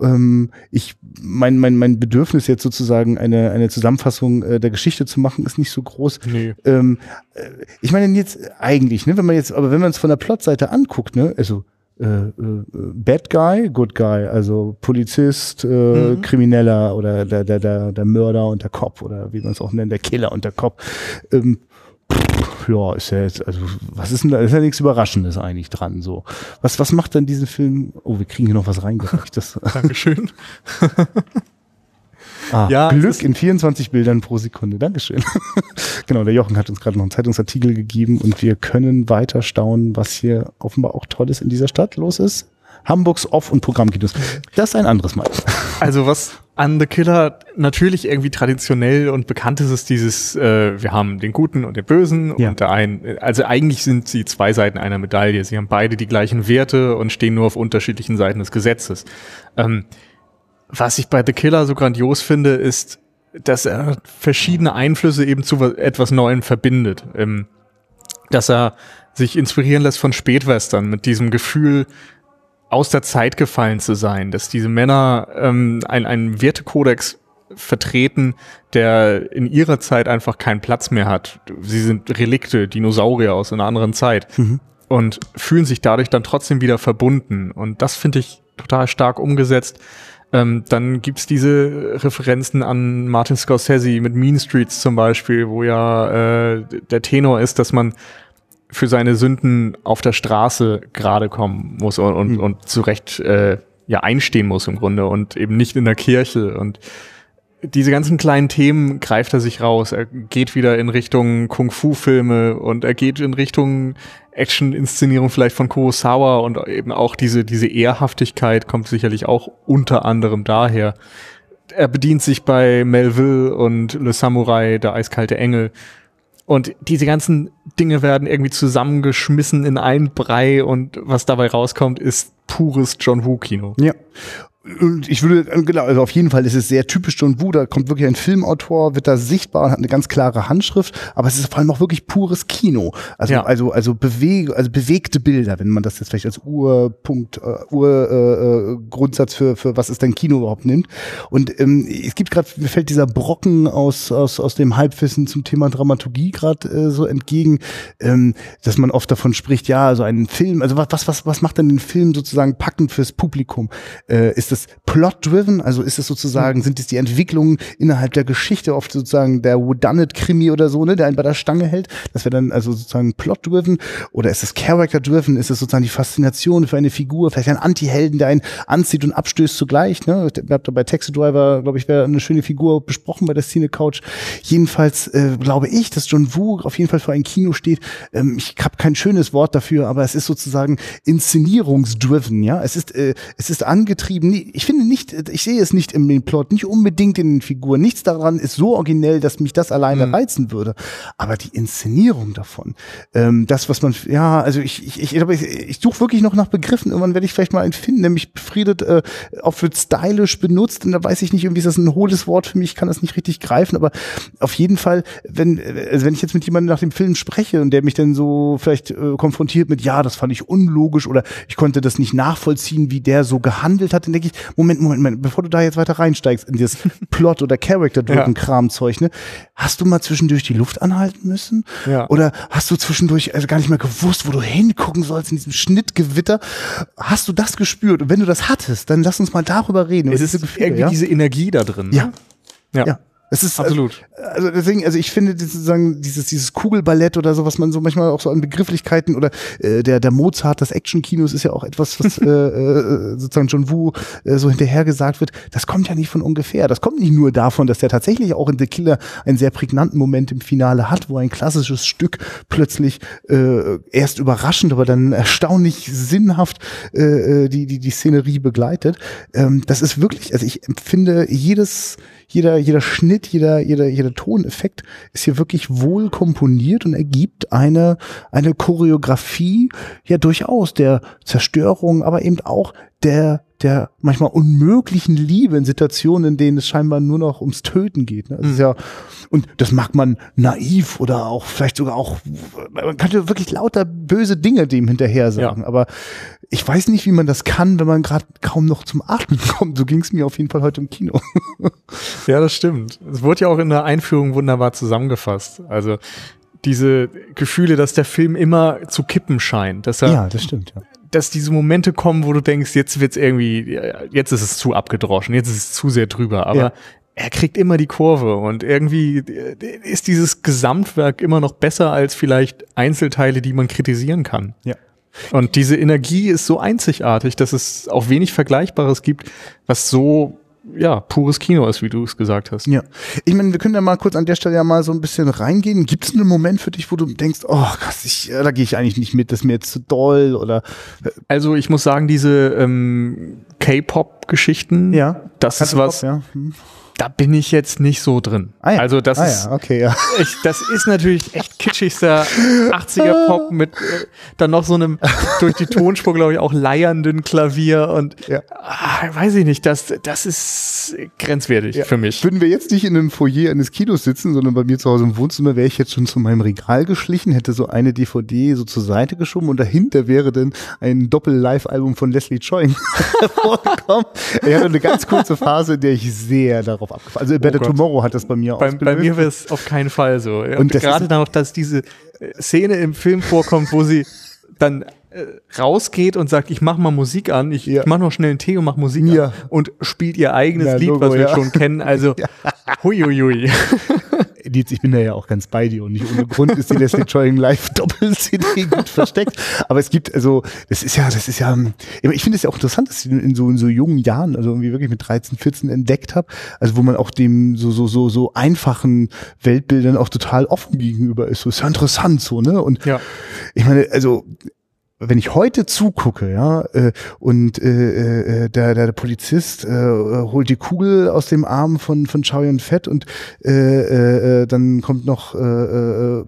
Speaker 1: Ähm, ich, mein, mein, mein Bedürfnis jetzt sozusagen eine, eine Zusammenfassung äh, der Geschichte zu machen, ist nicht so groß. Nee. Ähm, äh, ich meine jetzt eigentlich, ne, wenn man jetzt, aber wenn man es von der Plotseite anguckt, ne, also äh, äh, Bad Guy, Good Guy, also Polizist, äh, mhm. Krimineller oder der, der, der, der Mörder und der Cop oder wie man es auch nennt, der Killer und der Cop. Ähm, pff, ja, ist ja jetzt, also was ist denn da, ist ja nichts Überraschendes eigentlich dran, so. Was, was macht denn diesen Film, oh, wir kriegen hier noch was reingereicht. Das,
Speaker 2: Dankeschön.
Speaker 1: Ah, ja, Glück in 24 Bildern pro Sekunde. Dankeschön. genau, der Jochen hat uns gerade noch einen Zeitungsartikel gegeben und wir können weiter staunen, was hier offenbar auch Tolles in dieser Stadt los ist. Hamburgs Off- und Programmkinos. Das ist ein anderes Mal.
Speaker 2: Also was an The Killer natürlich irgendwie traditionell und bekannt ist, ist dieses, äh, wir haben den Guten und den Bösen ja. und der einen, also eigentlich sind sie zwei Seiten einer Medaille. Sie haben beide die gleichen Werte und stehen nur auf unterschiedlichen Seiten des Gesetzes. Ähm, was ich bei The Killer so grandios finde, ist, dass er verschiedene Einflüsse eben zu etwas Neuem verbindet. Ähm, dass er sich inspirieren lässt von Spätwestern mit diesem Gefühl, aus der Zeit gefallen zu sein, dass diese Männer ähm, ein, einen Wertekodex vertreten, der in ihrer Zeit einfach keinen Platz mehr hat. Sie sind Relikte, Dinosaurier aus einer anderen Zeit mhm. und fühlen sich dadurch dann trotzdem wieder verbunden. Und das finde ich total stark umgesetzt. Ähm, dann gibt's diese Referenzen an Martin Scorsese mit Mean Streets zum Beispiel, wo ja äh, der Tenor ist, dass man für seine Sünden auf der Straße gerade kommen muss und, und, mhm. und zurecht äh, ja einstehen muss im Grunde und eben nicht in der Kirche und diese ganzen kleinen Themen greift er sich raus. Er geht wieder in Richtung Kung-Fu-Filme und er geht in Richtung Action-Inszenierung vielleicht von Kurosawa und eben auch diese, diese Ehrhaftigkeit kommt sicherlich auch unter anderem daher. Er bedient sich bei Melville und Le Samurai, der eiskalte Engel. Und diese ganzen Dinge werden irgendwie zusammengeschmissen in einen Brei und was dabei rauskommt, ist pures John Woo-Kino.
Speaker 1: Ja. Und ich würde, genau, also auf jeden Fall ist es sehr typisch John Woo, da kommt wirklich ein Filmautor, wird da sichtbar und hat eine ganz klare Handschrift, aber es ist vor allem auch wirklich pures Kino. Also, ja. also, also, bewege, also bewegte Bilder, wenn man das jetzt vielleicht als Urpunkt, äh, Urgrundsatz äh, für, für was ist denn Kino überhaupt nimmt. Und ähm, es gibt gerade, mir fällt dieser Brocken aus, aus, aus dem Halbwissen zum Thema Dramaturgie gerade äh, so entgegen, ähm, dass man oft davon spricht, ja, also einen Film, also was, was, was, was macht denn den Film sozusagen packend fürs Publikum? Äh, ist ist das plot-driven, also ist es sozusagen, mhm. sind es die Entwicklungen innerhalb der Geschichte, oft sozusagen der Whodunit-Krimi oder so, ne, der einen bei der Stange hält. Das wäre dann also sozusagen plot-driven. Oder ist es character-driven? Ist es sozusagen die Faszination für eine Figur, vielleicht ein Anti-Helden, der einen anzieht und abstößt zugleich. Ne? Ich habe da bei Taxi Driver, glaube ich, wäre eine schöne Figur besprochen bei der Szene Couch. Jedenfalls äh, glaube ich, dass John Woo auf jeden Fall für ein Kino steht. Ähm, ich habe kein schönes Wort dafür, aber es ist sozusagen inszenierungsdriven. Ja, es ist äh, es ist angetrieben. Ich finde nicht, ich sehe es nicht im Plot, nicht unbedingt in den Figuren. Nichts daran ist so originell, dass mich das alleine mhm. reizen würde. Aber die Inszenierung davon, ähm, das, was man, ja, also ich, ich, ich, ich, ich suche wirklich noch nach Begriffen. Irgendwann werde ich vielleicht mal einen finden, der mich befriedet, äh, auch wird stylisch benutzt. Und da weiß ich nicht, irgendwie ist das ein hohles Wort für mich, ich kann das nicht richtig greifen. Aber auf jeden Fall, wenn, also wenn ich jetzt mit jemandem nach dem Film spreche und der mich dann so vielleicht äh, konfrontiert mit, ja, das fand ich unlogisch oder ich konnte das nicht nachvollziehen, wie der so gehandelt hat, dann denke ich, Moment, Moment, Moment, bevor du da jetzt weiter reinsteigst in das Plot- oder Character-Driven-Kram-Zeug, ne, hast du mal zwischendurch die Luft anhalten müssen? Ja. Oder hast du zwischendurch also gar nicht mehr gewusst, wo du hingucken sollst in diesem Schnittgewitter? Hast du das gespürt? Und wenn du das hattest, dann lass uns mal darüber reden.
Speaker 2: Es ist irgendwie ja? diese Energie da drin.
Speaker 1: Ne? Ja. ja. ja. Es ist absolut. Also, also deswegen, also ich finde sozusagen dieses dieses Kugelballett oder so, was man so manchmal auch so an Begrifflichkeiten oder äh, der der Mozart des Actionkinos ist ja auch etwas, was äh, äh, sozusagen John Woo äh, so hinterher gesagt wird. Das kommt ja nicht von ungefähr. Das kommt nicht nur davon, dass der tatsächlich auch in The Killer einen sehr prägnanten Moment im Finale hat, wo ein klassisches Stück plötzlich äh, erst überraschend, aber dann erstaunlich sinnhaft äh, äh die die die Szenerie begleitet. Ähm, das ist wirklich, also ich empfinde jedes jeder, jeder Schnitt, jeder, jeder, jeder Toneffekt ist hier wirklich wohl komponiert und ergibt eine, eine Choreografie, ja durchaus der Zerstörung, aber eben auch der, der manchmal unmöglichen Liebe in Situationen, in denen es scheinbar nur noch ums Töten geht. Ne? Das ist mhm. ja, und das mag man naiv oder auch vielleicht sogar auch, man könnte wirklich lauter böse Dinge dem hinterher sagen, ja. aber ich weiß nicht, wie man das kann, wenn man gerade kaum noch zum Atmen kommt. So ging es mir auf jeden Fall heute im Kino.
Speaker 2: ja, das stimmt. Es wurde ja auch in der Einführung wunderbar zusammengefasst. Also diese Gefühle, dass der Film immer zu kippen scheint. Dass er,
Speaker 1: ja, das stimmt, ja
Speaker 2: dass diese Momente kommen, wo du denkst, jetzt wird's irgendwie, jetzt ist es zu abgedroschen, jetzt ist es zu sehr drüber, aber ja. er kriegt immer die Kurve und irgendwie ist dieses Gesamtwerk immer noch besser als vielleicht Einzelteile, die man kritisieren kann.
Speaker 1: Ja.
Speaker 2: Und diese Energie ist so einzigartig, dass es auch wenig Vergleichbares gibt, was so ja, pures Kino ist, wie du es gesagt hast.
Speaker 1: Ja. Ich meine, wir können ja mal kurz an der Stelle ja mal so ein bisschen reingehen. Gibt es einen Moment für dich, wo du denkst, oh krass, ich, da gehe ich eigentlich nicht mit, das ist mir jetzt zu doll oder
Speaker 2: Also ich muss sagen, diese ähm, K-Pop-Geschichten,
Speaker 1: ja,
Speaker 2: das ist was, ja. hm da bin ich jetzt nicht so drin.
Speaker 1: Ah ja.
Speaker 2: Also das
Speaker 1: ah
Speaker 2: ist,
Speaker 1: ja, okay, ja.
Speaker 2: Ich, das ist natürlich echt kitschigster 80er Pop mit äh, dann noch so einem durch die Tonspur glaube ich auch leiernden Klavier und ja. ah, weiß ich nicht, das das ist grenzwertig für mich.
Speaker 1: Würden wir jetzt nicht in einem Foyer eines Kinos sitzen, sondern bei mir zu Hause im Wohnzimmer, wäre ich jetzt schon zu meinem Regal geschlichen, hätte so eine DVD so zur Seite geschoben und dahinter wäre dann ein Doppel-Live-Album von Leslie Choi vorgekommen. Er hatte eine ganz kurze Phase, in der ich sehr darauf drauf abgefahren. Also Better oh Tomorrow hat das bei mir
Speaker 2: bei, bei mir wäre es auf keinen Fall so. Und, und gerade dann noch, dass diese äh, Szene im Film vorkommt, wo sie dann äh, rausgeht und sagt, ich mach mal Musik an, ich, ja. ich mach noch schnell einen Tee und mach Musik ja. an und spielt ihr eigenes ja, Lied, Logo, was wir schon kennen. Also huiuiui.
Speaker 1: Dietz, ich bin da ja auch ganz bei dir und nicht ohne Grund ist die Leslie Choying Live Doppel-CD gut versteckt. Aber es gibt, also, das ist ja, das ist ja, ich finde es ja auch interessant, dass ich in so, in so jungen Jahren, also irgendwie wirklich mit 13, 14 entdeckt habe, also wo man auch dem so, so, so, so einfachen Weltbildern auch total offen gegenüber ist. So ist ja interessant so, ne? Und ja. ich meine, also, wenn ich heute zugucke, ja, äh, und äh, äh, der, der Polizist äh, holt die Kugel aus dem Arm von von Chow Yun Fett und äh, äh, äh, dann kommt noch äh, äh,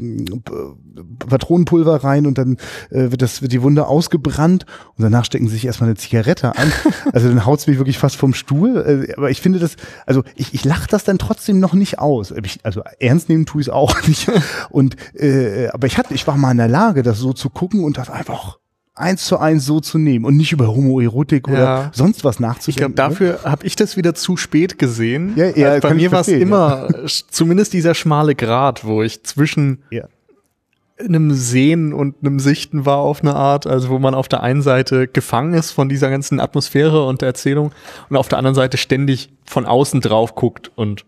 Speaker 1: Patronenpulver rein und dann äh, wird das wird die Wunde ausgebrannt und danach stecken sie sich erstmal eine Zigarette an. Also dann haut's mich wirklich fast vom Stuhl. Äh, aber ich finde das, also ich, ich lache das dann trotzdem noch nicht aus. Ich, also ernst nehmen tue ich es auch nicht. Und äh, aber ich hatte, ich war mal in der Lage, das so zu gucken und das einfach eins zu eins so zu nehmen und nicht über Homoerotik ja. oder sonst was nachzudenken. Ich
Speaker 2: glaube, dafür ne? habe ich das wieder zu spät gesehen.
Speaker 1: Ja, ja,
Speaker 2: bei mir war es immer ja. zumindest dieser schmale Grat, wo ich zwischen
Speaker 1: ja.
Speaker 2: einem Sehen und einem Sichten war auf eine Art, also wo man auf der einen Seite gefangen ist von dieser ganzen Atmosphäre und der Erzählung und auf der anderen Seite ständig von außen drauf guckt und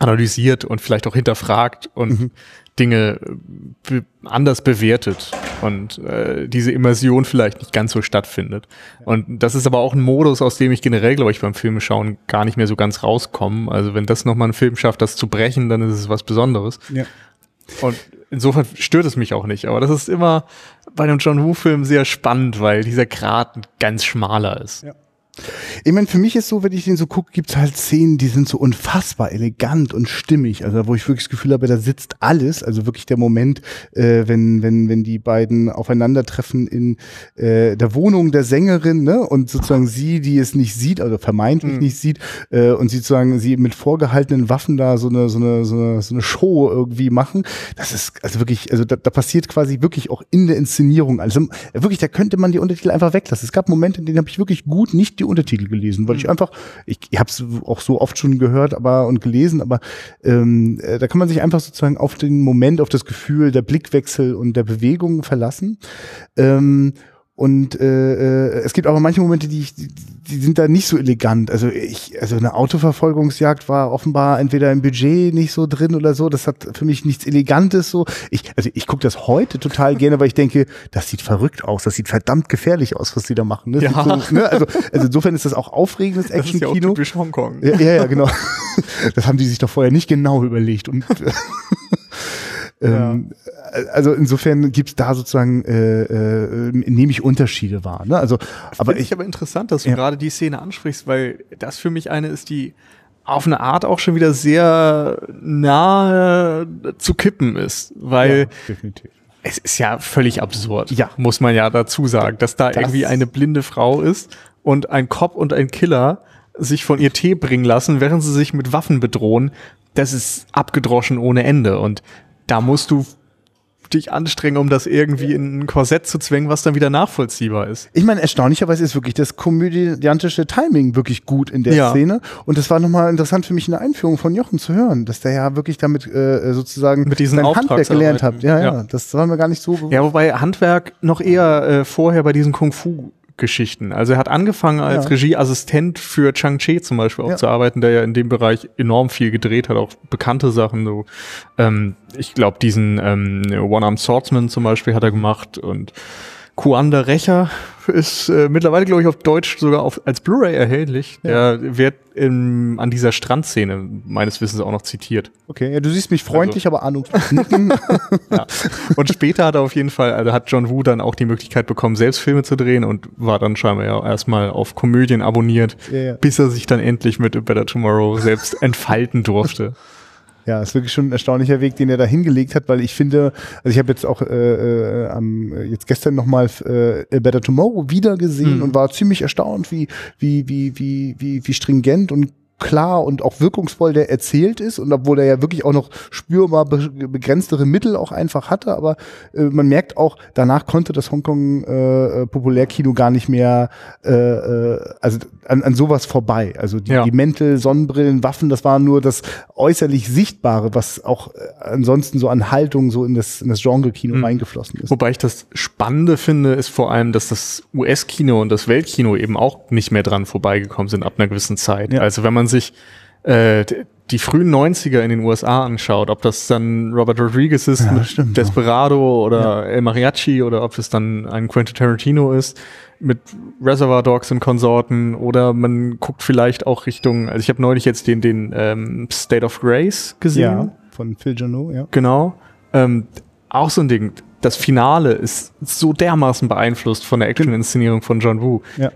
Speaker 2: analysiert und vielleicht auch hinterfragt und mhm. Dinge be anders bewertet und äh, diese Immersion vielleicht nicht ganz so stattfindet. Und das ist aber auch ein Modus, aus dem ich generell, glaube ich, beim Filmeschauen gar nicht mehr so ganz rauskomme. Also wenn das nochmal ein Film schafft, das zu brechen, dann ist es was Besonderes. Ja. Und insofern stört es mich auch nicht. Aber das ist immer bei einem John Woo-Film sehr spannend, weil dieser Grat ganz schmaler ist.
Speaker 1: Ja. Ich meine, für mich ist so, wenn ich den so gucke, gibt's halt Szenen, die sind so unfassbar elegant und stimmig. Also wo ich wirklich das Gefühl habe, da sitzt alles. Also wirklich der Moment, äh, wenn, wenn, wenn die beiden aufeinandertreffen in äh, der Wohnung der Sängerin, ne? Und sozusagen sie, die es nicht sieht, also vermeintlich mhm. nicht sieht, äh, und sie sozusagen sie mit vorgehaltenen Waffen da so eine, so eine, so eine, so eine Show irgendwie machen. Das ist also wirklich, also da, da passiert quasi wirklich auch in der Inszenierung. Also wirklich, da könnte man die Untertitel einfach weglassen. Es gab Momente, in denen habe ich wirklich gut nicht die Untertitel gelesen, weil ich mhm. einfach, ich, ich habe es auch so oft schon gehört, aber und gelesen, aber ähm, äh, da kann man sich einfach sozusagen auf den Moment, auf das Gefühl, der Blickwechsel und der Bewegung verlassen. Ähm, und äh, äh, es gibt aber manche Momente, die, ich, die, sind da nicht so elegant. Also ich, also eine Autoverfolgungsjagd war offenbar entweder im Budget nicht so drin oder so. Das hat für mich nichts Elegantes so. Ich, also ich gucke das heute total gerne, weil ich denke, das sieht verrückt aus, das sieht verdammt gefährlich aus, was die da machen. Ne? Ja. So, ne? Also, also insofern ist das auch aufregendes Action-Kino. Das ist ja typisch
Speaker 2: Hongkong.
Speaker 1: Ja, ja, ja, genau. Das haben die sich doch vorher nicht genau überlegt. Und ähm, ja. Also insofern gibt's da sozusagen, äh, äh, nehme ich Unterschiede wahr. Ne? Also,
Speaker 2: aber ich aber interessant, dass du ja. gerade die Szene ansprichst, weil das für mich eine ist, die auf eine Art auch schon wieder sehr nahe zu kippen ist, weil ja, es ist ja völlig absurd, ja. muss man ja dazu sagen, dass da das irgendwie eine blinde Frau ist und ein Cop und ein Killer sich von ihr Tee bringen lassen, während sie sich mit Waffen bedrohen. Das ist abgedroschen ohne Ende und da musst du dich anstrengen, um das irgendwie in ein Korsett zu zwängen, was dann wieder nachvollziehbar ist.
Speaker 1: Ich meine, erstaunlicherweise ist wirklich das komödiantische Timing wirklich gut in der ja. Szene. Und das war nochmal interessant für mich in der Einführung von Jochen zu hören, dass der ja wirklich damit äh, sozusagen
Speaker 2: mit diesem Handwerk gelernt hat.
Speaker 1: Ja, ja, ja, das war mir gar nicht so
Speaker 2: bewusst. Ja, wobei Handwerk noch eher äh, vorher bei diesen Kung Fu Geschichten. Also er hat angefangen als ja. Regieassistent für Chang-Chi zum Beispiel auch ja. zu arbeiten, der ja in dem Bereich enorm viel gedreht hat, auch bekannte Sachen. So, ähm, ich glaube, diesen ähm, One-Armed Swordsman zum Beispiel hat er gemacht und Kuanda Recher ist äh, mittlerweile, glaube ich, auf Deutsch sogar auf, als Blu-ray erhältlich. Ja. Der wird in, an dieser Strandszene meines Wissens auch noch zitiert.
Speaker 1: Okay, ja, du siehst mich freundlich, also. aber ahnungslos
Speaker 2: ja. Und später hat er auf jeden Fall, also hat John Woo dann auch die Möglichkeit bekommen, selbst Filme zu drehen und war dann scheinbar ja erstmal auf Komödien abonniert, ja, ja. bis er sich dann endlich mit A Better Tomorrow selbst entfalten durfte.
Speaker 1: Ja, ist wirklich schon ein erstaunlicher Weg, den er da hingelegt hat, weil ich finde, also ich habe jetzt auch äh, äh, am, jetzt gestern nochmal äh, A Better Tomorrow wieder gesehen mhm. und war ziemlich erstaunt, wie, wie, wie, wie, wie, wie stringent und klar und auch wirkungsvoll der erzählt ist und obwohl er ja wirklich auch noch spürbar begrenztere Mittel auch einfach hatte, aber äh, man merkt auch, danach konnte das Hongkong äh, Populärkino gar nicht mehr äh, äh, also an, an sowas vorbei. Also die, ja. die Mäntel, Sonnenbrillen, Waffen, das war nur das äußerlich Sichtbare, was auch äh, ansonsten so an Haltung so in das, in das Genre-Kino mhm. reingeflossen ist.
Speaker 2: Wobei ich das Spannende finde, ist vor allem, dass das US-Kino und das Weltkino eben auch nicht mehr dran vorbeigekommen sind ab einer gewissen Zeit. Ja. Also wenn man sich äh, die frühen 90er in den USA anschaut, ob das dann Robert Rodriguez ist ja, mit Desperado oder ja. El Mariachi oder ob es dann ein Quentin Tarantino ist mit Reservoir Dogs und Konsorten oder man guckt vielleicht auch Richtung, also ich habe neulich jetzt den, den ähm, State of Grace gesehen. Ja,
Speaker 1: von Phil Janot, ja.
Speaker 2: Genau. Ähm, auch so ein Ding. Das Finale ist so dermaßen beeinflusst von der Action-Inszenierung von John Woo. Ja.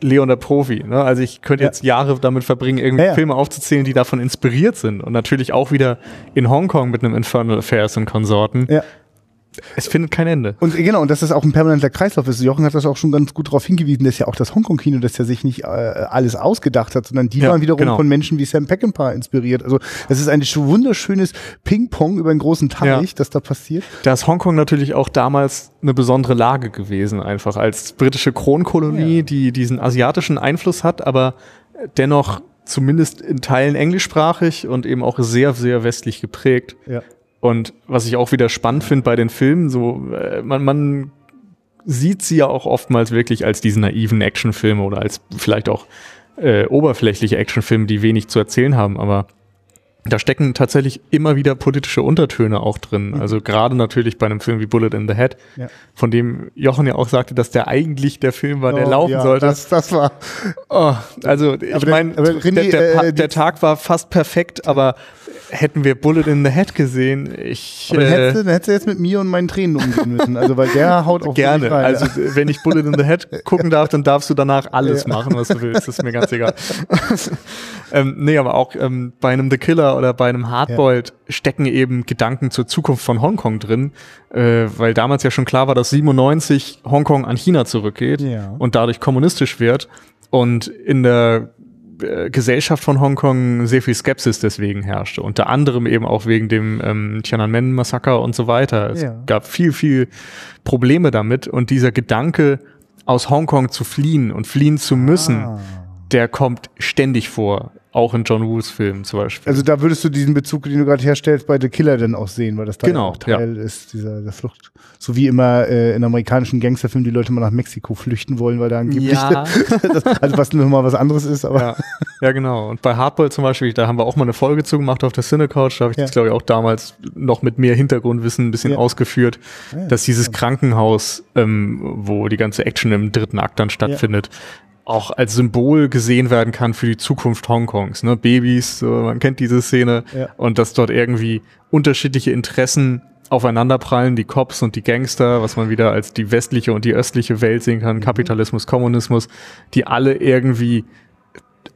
Speaker 2: Leon der Profi. Ne? Also ich könnte jetzt ja. Jahre damit verbringen, irgendwie ja, Filme aufzuzählen, die davon inspiriert sind. Und natürlich auch wieder in Hongkong mit einem Infernal Affairs und Konsorten. Es findet kein Ende.
Speaker 1: Und genau, und dass das auch ein permanenter Kreislauf ist. Jochen hat das auch schon ganz gut darauf hingewiesen, dass ja auch das Hongkong-Kino, dass er sich nicht äh, alles ausgedacht hat, sondern die ja, waren wiederum genau. von Menschen wie Sam Peckinpah inspiriert. Also das ist ein wunderschönes Ping-Pong über einen großen Teich, ja. das da passiert.
Speaker 2: Da ist Hongkong natürlich auch damals eine besondere Lage gewesen, einfach als britische Kronkolonie, ja. die diesen asiatischen Einfluss hat, aber dennoch zumindest in Teilen englischsprachig und eben auch sehr, sehr westlich geprägt. Ja. Und was ich auch wieder spannend finde bei den Filmen, so äh, man, man sieht sie ja auch oftmals wirklich als diese naiven Actionfilme oder als vielleicht auch äh, oberflächliche Actionfilme, die wenig zu erzählen haben, aber da stecken tatsächlich immer wieder politische Untertöne auch drin. Mhm. Also gerade natürlich bei einem Film wie Bullet in the Head, ja. von dem Jochen ja auch sagte, dass der eigentlich der Film war, der oh, laufen ja, sollte.
Speaker 1: Das, das war.
Speaker 2: Oh, also ich meine, der, der, äh, der, Tag war fast perfekt, aber hätten wir Bullet in the Head gesehen, ich.
Speaker 1: Aber dann hättest, du, hättest du jetzt mit mir und meinen Tränen umgehen müssen. Also weil der haut auch
Speaker 2: gerne. Also wenn ich Bullet in the Head gucken darf, dann darfst du danach alles ja. machen, was du willst. Das ist mir ganz egal. ähm, nee, aber auch ähm, bei einem The Killer oder bei einem Hardboiled ja. stecken eben Gedanken zur Zukunft von Hongkong drin, äh, weil damals ja schon klar war, dass 97 Hongkong an China zurückgeht ja. und dadurch kommunistisch wird. Und in der äh, Gesellschaft von Hongkong sehr viel Skepsis deswegen herrschte. Unter anderem eben auch wegen dem ähm, Tiananmen-Massaker und so weiter. Es ja. gab viel, viel Probleme damit und dieser Gedanke, aus Hongkong zu fliehen und fliehen zu müssen, ah. der kommt ständig vor. Auch in John Woos Filmen zum Beispiel.
Speaker 1: Also da würdest du diesen Bezug, den du gerade herstellst, bei The Killer dann auch sehen, weil das da genau, Teil ja. ist dieser der Flucht. So wie immer äh, in amerikanischen Gangsterfilmen die Leute mal nach Mexiko flüchten wollen, weil da angeblich ja. das, also was nochmal was anderes ist. Aber
Speaker 2: ja. ja, genau. Und bei Hardball zum Beispiel, da haben wir auch mal eine Folge zugemacht auf der Cinecouch. Da habe ich ja. das glaube ich auch damals noch mit mehr Hintergrundwissen ein bisschen ja. ausgeführt, dass dieses Krankenhaus, ähm, wo die ganze Action im dritten Akt dann stattfindet, auch als Symbol gesehen werden kann für die Zukunft Hongkongs. Ne? Babys, so, man kennt diese Szene ja. und dass dort irgendwie unterschiedliche Interessen aufeinanderprallen, die Cops und die Gangster, was man wieder als die westliche und die östliche Welt sehen kann, mhm. Kapitalismus, Kommunismus, die alle irgendwie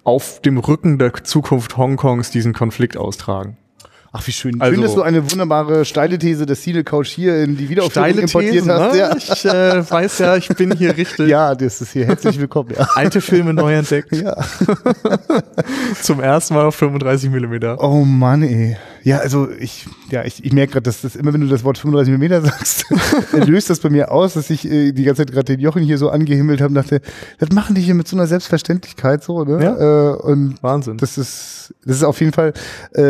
Speaker 2: auf dem Rücken der Zukunft Hongkongs diesen Konflikt austragen.
Speaker 1: Ach, wie schön. Also, dass du eine wunderbare steile These des Cine Couch hier in die Wiederaufführung importiert Thesen, hast.
Speaker 2: Ne? Ja. Ich äh, weiß ja, ich bin hier richtig.
Speaker 1: ja, das ist hier herzlich willkommen. Ja.
Speaker 2: Alte Filme neu entdeckt. Ja. Zum ersten Mal auf 35 Millimeter.
Speaker 1: Oh Mann, ey. Ja, also ich, ja, ich, ich merke gerade, dass das immer, wenn du das Wort 35 mm sagst, löst das bei mir aus, dass ich äh, die ganze Zeit gerade den Jochen hier so angehimmelt habe und dachte, das machen die hier mit so einer Selbstverständlichkeit so, ne? Ja. Äh, und Wahnsinn. Das ist, das ist auf jeden Fall äh,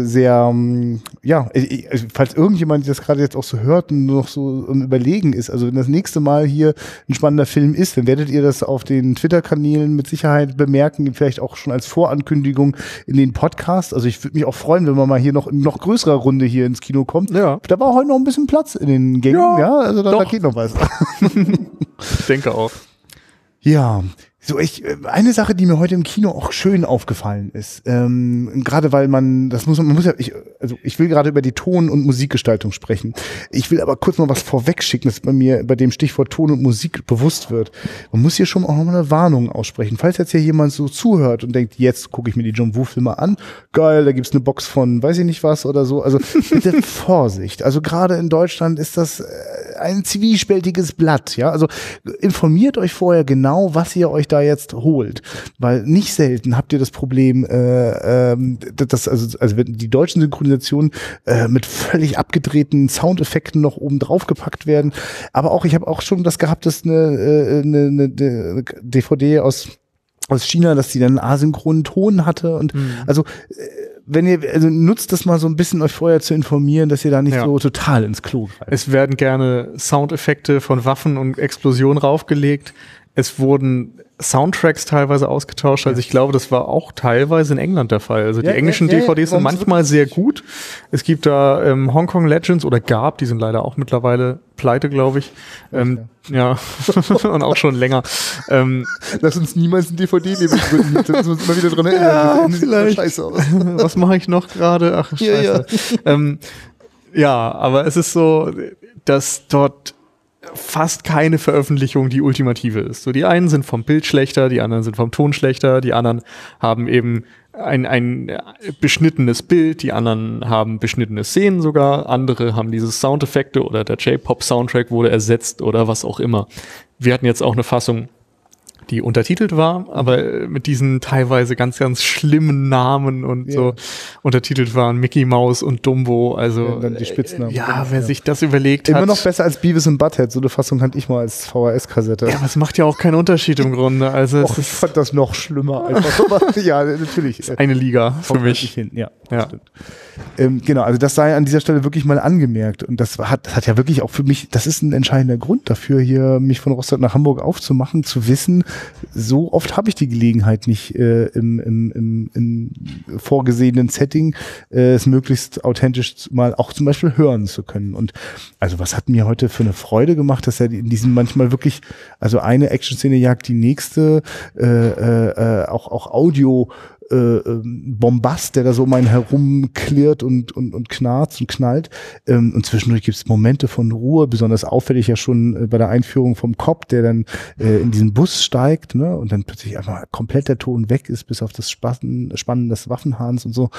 Speaker 1: äh, sehr, ähm, ja, ich, also, falls irgendjemand das gerade jetzt auch so hört und noch so im Überlegen ist, also wenn das nächste Mal hier ein spannender Film ist, dann werdet ihr das auf den Twitter-Kanälen mit Sicherheit bemerken, vielleicht auch schon als Vorankündigung in den Podcast. Also ich würde mich auch freuen, wenn man mal hier noch in noch größerer Runde hier ins Kino kommt. Ja. Da war heute noch ein bisschen Platz in den Gängen. Ja, ja also da, da geht noch was.
Speaker 2: ich denke auch.
Speaker 1: Ja, so, ich, äh, eine Sache, die mir heute im Kino auch schön aufgefallen ist, ähm, gerade weil man, das muss man, man muss ja, ich, also ich will gerade über die Ton- und Musikgestaltung sprechen. Ich will aber kurz mal was vorwegschicken, dass bei mir bei dem Stichwort Ton und Musik bewusst wird. Man muss hier schon auch nochmal eine Warnung aussprechen. Falls jetzt hier jemand so zuhört und denkt, jetzt gucke ich mir die John Woo-Filme an, geil, da gibt's eine Box von weiß ich nicht was oder so. Also bitte Vorsicht. Also gerade in Deutschland ist das äh, ein zwiespältiges Blatt, ja. Also informiert euch vorher genau, was ihr euch da jetzt holt. Weil nicht selten habt ihr das Problem, äh, äh, dass also, also wenn die deutschen Synchronisationen äh, mit völlig abgedrehten Soundeffekten noch oben drauf gepackt werden. Aber auch, ich habe auch schon das gehabt, dass eine, äh, eine, eine DVD aus aus China, dass die dann einen asynchronen Ton hatte und mhm. also äh, wenn ihr, also nutzt das mal so ein bisschen euch vorher zu informieren, dass ihr da nicht ja. so total ins Klo
Speaker 2: greift. Es werden gerne Soundeffekte von Waffen und Explosionen raufgelegt. Es wurden Soundtracks teilweise ausgetauscht. Also ich glaube, das war auch teilweise in England der Fall. Also die ja, englischen ja, DVDs sind manchmal sehr gut. Es gibt da ähm, Hong Kong Legends oder gab, die sind leider auch mittlerweile pleite, glaube ich. Ähm, ja, und auch schon länger. Ähm,
Speaker 1: Lass uns niemals ein DVD-Leben gründen. Da müssen wir uns immer wieder dran erinnern.
Speaker 2: Ja, vielleicht. Scheiße aus. Was mache ich noch gerade? Ach, scheiße. Ja, ja. Ähm, ja, aber es ist so, dass dort fast keine Veröffentlichung die ultimative ist. So, die einen sind vom Bild schlechter, die anderen sind vom Ton schlechter, die anderen haben eben ein, ein beschnittenes Bild, die anderen haben beschnittene Szenen sogar, andere haben diese Soundeffekte oder der J-Pop-Soundtrack wurde ersetzt oder was auch immer. Wir hatten jetzt auch eine Fassung, die untertitelt war, aber mit diesen teilweise ganz, ganz schlimmen Namen und yeah. so untertitelt waren Mickey Mouse und Dumbo. Also ja,
Speaker 1: dann die Spitznamen.
Speaker 2: Ja, genau, wer ja. sich das überlegt
Speaker 1: Immer
Speaker 2: hat.
Speaker 1: Immer noch besser als Beavis und Butthead. So eine Fassung hatte ich mal als VHS-Kassette.
Speaker 2: Ja, aber es macht ja auch keinen Unterschied im Grunde. Also
Speaker 1: Och, ich fand das noch schlimmer. Einfach. ja, natürlich.
Speaker 2: eine Liga für mich.
Speaker 1: Hin. Ja, ja. Ähm, genau, also das sei an dieser Stelle wirklich mal angemerkt. Und das hat, das hat ja wirklich auch für mich, das ist ein entscheidender Grund dafür, hier mich von Rostock nach Hamburg aufzumachen, zu wissen, so oft habe ich die Gelegenheit nicht äh, im, im, im, im vorgesehenen Setting, äh, es möglichst authentisch mal auch zum Beispiel hören zu können. Und also was hat mir heute für eine Freude gemacht, dass er in diesem manchmal wirklich, also eine Action-Szene jagt die nächste, äh, äh, äh auch, auch Audio äh, ähm, Bombast, der da so um einen herum klirrt und, und, und knarzt und knallt. Ähm, und zwischendurch gibt es Momente von Ruhe, besonders auffällig ja schon äh, bei der Einführung vom Cop, der dann äh, in diesen Bus steigt ne, und dann plötzlich einfach komplett der Ton weg ist, bis auf das Spannen, Spannen des Waffenhahns und so.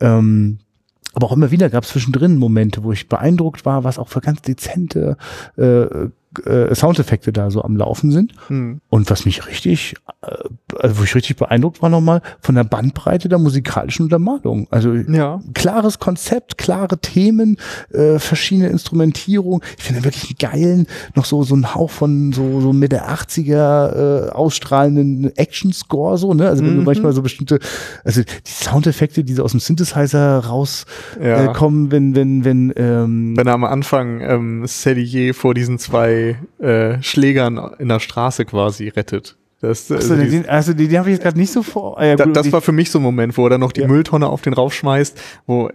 Speaker 1: Ähm, aber auch immer wieder gab es zwischendrin Momente, wo ich beeindruckt war, was auch für ganz dezente äh, äh, Soundeffekte da so am Laufen sind. Hm. Und was mich richtig, äh, also wo ich richtig beeindruckt war nochmal, von der Bandbreite der musikalischen Untermalung. Also ja. klares Konzept, klare Themen, äh, verschiedene Instrumentierung. Ich finde wirklich einen geilen, noch so, so ein Hauch von so, so Mitte 80er äh, ausstrahlenden Action-Score, so, ne? Also wenn mhm. du manchmal so bestimmte, also die Soundeffekte, die so aus dem Synthesizer rauskommen, ja. äh, kommen, wenn, wenn, wenn, ähm,
Speaker 2: wenn am Anfang ähm, Cellier vor diesen zwei äh, Schlägern in der Straße quasi rettet.
Speaker 1: Das, also, also, den, also die, die habe ich jetzt gerade nicht so vor.
Speaker 2: Äh, da, das war für mich so ein Moment, wo er dann noch die ja. Mülltonne auf den raufschmeißt, wo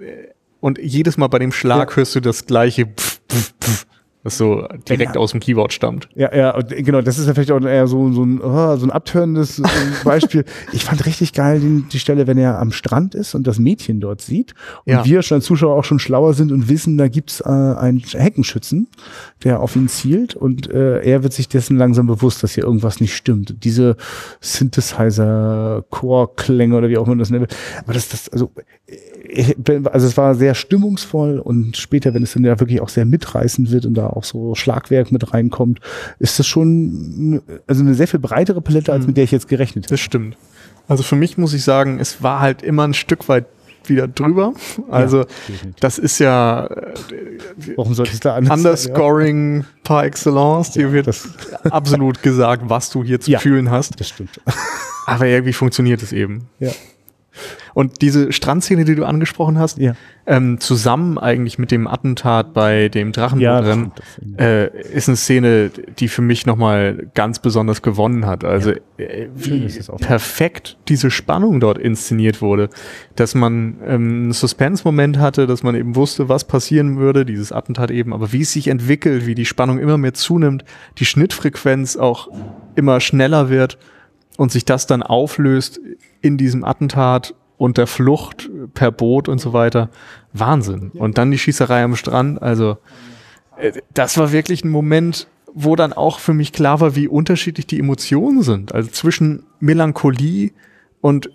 Speaker 2: und jedes Mal bei dem Schlag ja. hörst du das gleiche pf, pf, pf, das so direkt ja. aus dem Keyboard stammt.
Speaker 1: Ja, ja, und genau, das ist ja vielleicht auch eher so, so ein, oh, so ein abtörendes Beispiel. ich fand richtig geil die, die Stelle, wenn er am Strand ist und das Mädchen dort sieht und ja. wir als Zuschauer auch schon schlauer sind und wissen, da gibt's äh, einen Heckenschützen, der auf ihn zielt und äh, er wird sich dessen langsam bewusst, dass hier irgendwas nicht stimmt. Diese Synthesizer-Chor-Klänge oder wie auch man das nennt. Aber das, das, also also es war sehr stimmungsvoll und später, wenn es dann ja wirklich auch sehr mitreißend wird und da auch so Schlagwerk mit reinkommt, ist das schon also eine sehr viel breitere Palette, als mhm. mit der ich jetzt gerechnet
Speaker 2: hätte. Das stimmt. Also für mich muss ich sagen, es war halt immer ein Stück weit wieder drüber. Also ja, das ist ja äh,
Speaker 1: Warum sollte es da anders
Speaker 2: Underscoring ja. par excellence. Dir ja, wird das absolut gesagt, was du hier zu fühlen hast.
Speaker 1: Das stimmt.
Speaker 2: Aber irgendwie funktioniert es eben.
Speaker 1: Ja.
Speaker 2: Und diese Strandszene, die du angesprochen hast, ja. ähm, zusammen eigentlich mit dem Attentat bei dem Drachenbootrennen, ja, äh, ist eine Szene, die für mich nochmal ganz besonders gewonnen hat. Also ja. äh, wie perfekt diese Spannung dort inszeniert wurde, dass man ähm, einen Suspense-Moment hatte, dass man eben wusste, was passieren würde, dieses Attentat eben, aber wie es sich entwickelt, wie die Spannung immer mehr zunimmt, die Schnittfrequenz auch immer schneller wird und sich das dann auflöst in diesem Attentat und der Flucht per Boot und so weiter. Wahnsinn. Und dann die Schießerei am Strand. Also äh, das war wirklich ein Moment, wo dann auch für mich klar war, wie unterschiedlich die Emotionen sind. Also zwischen Melancholie und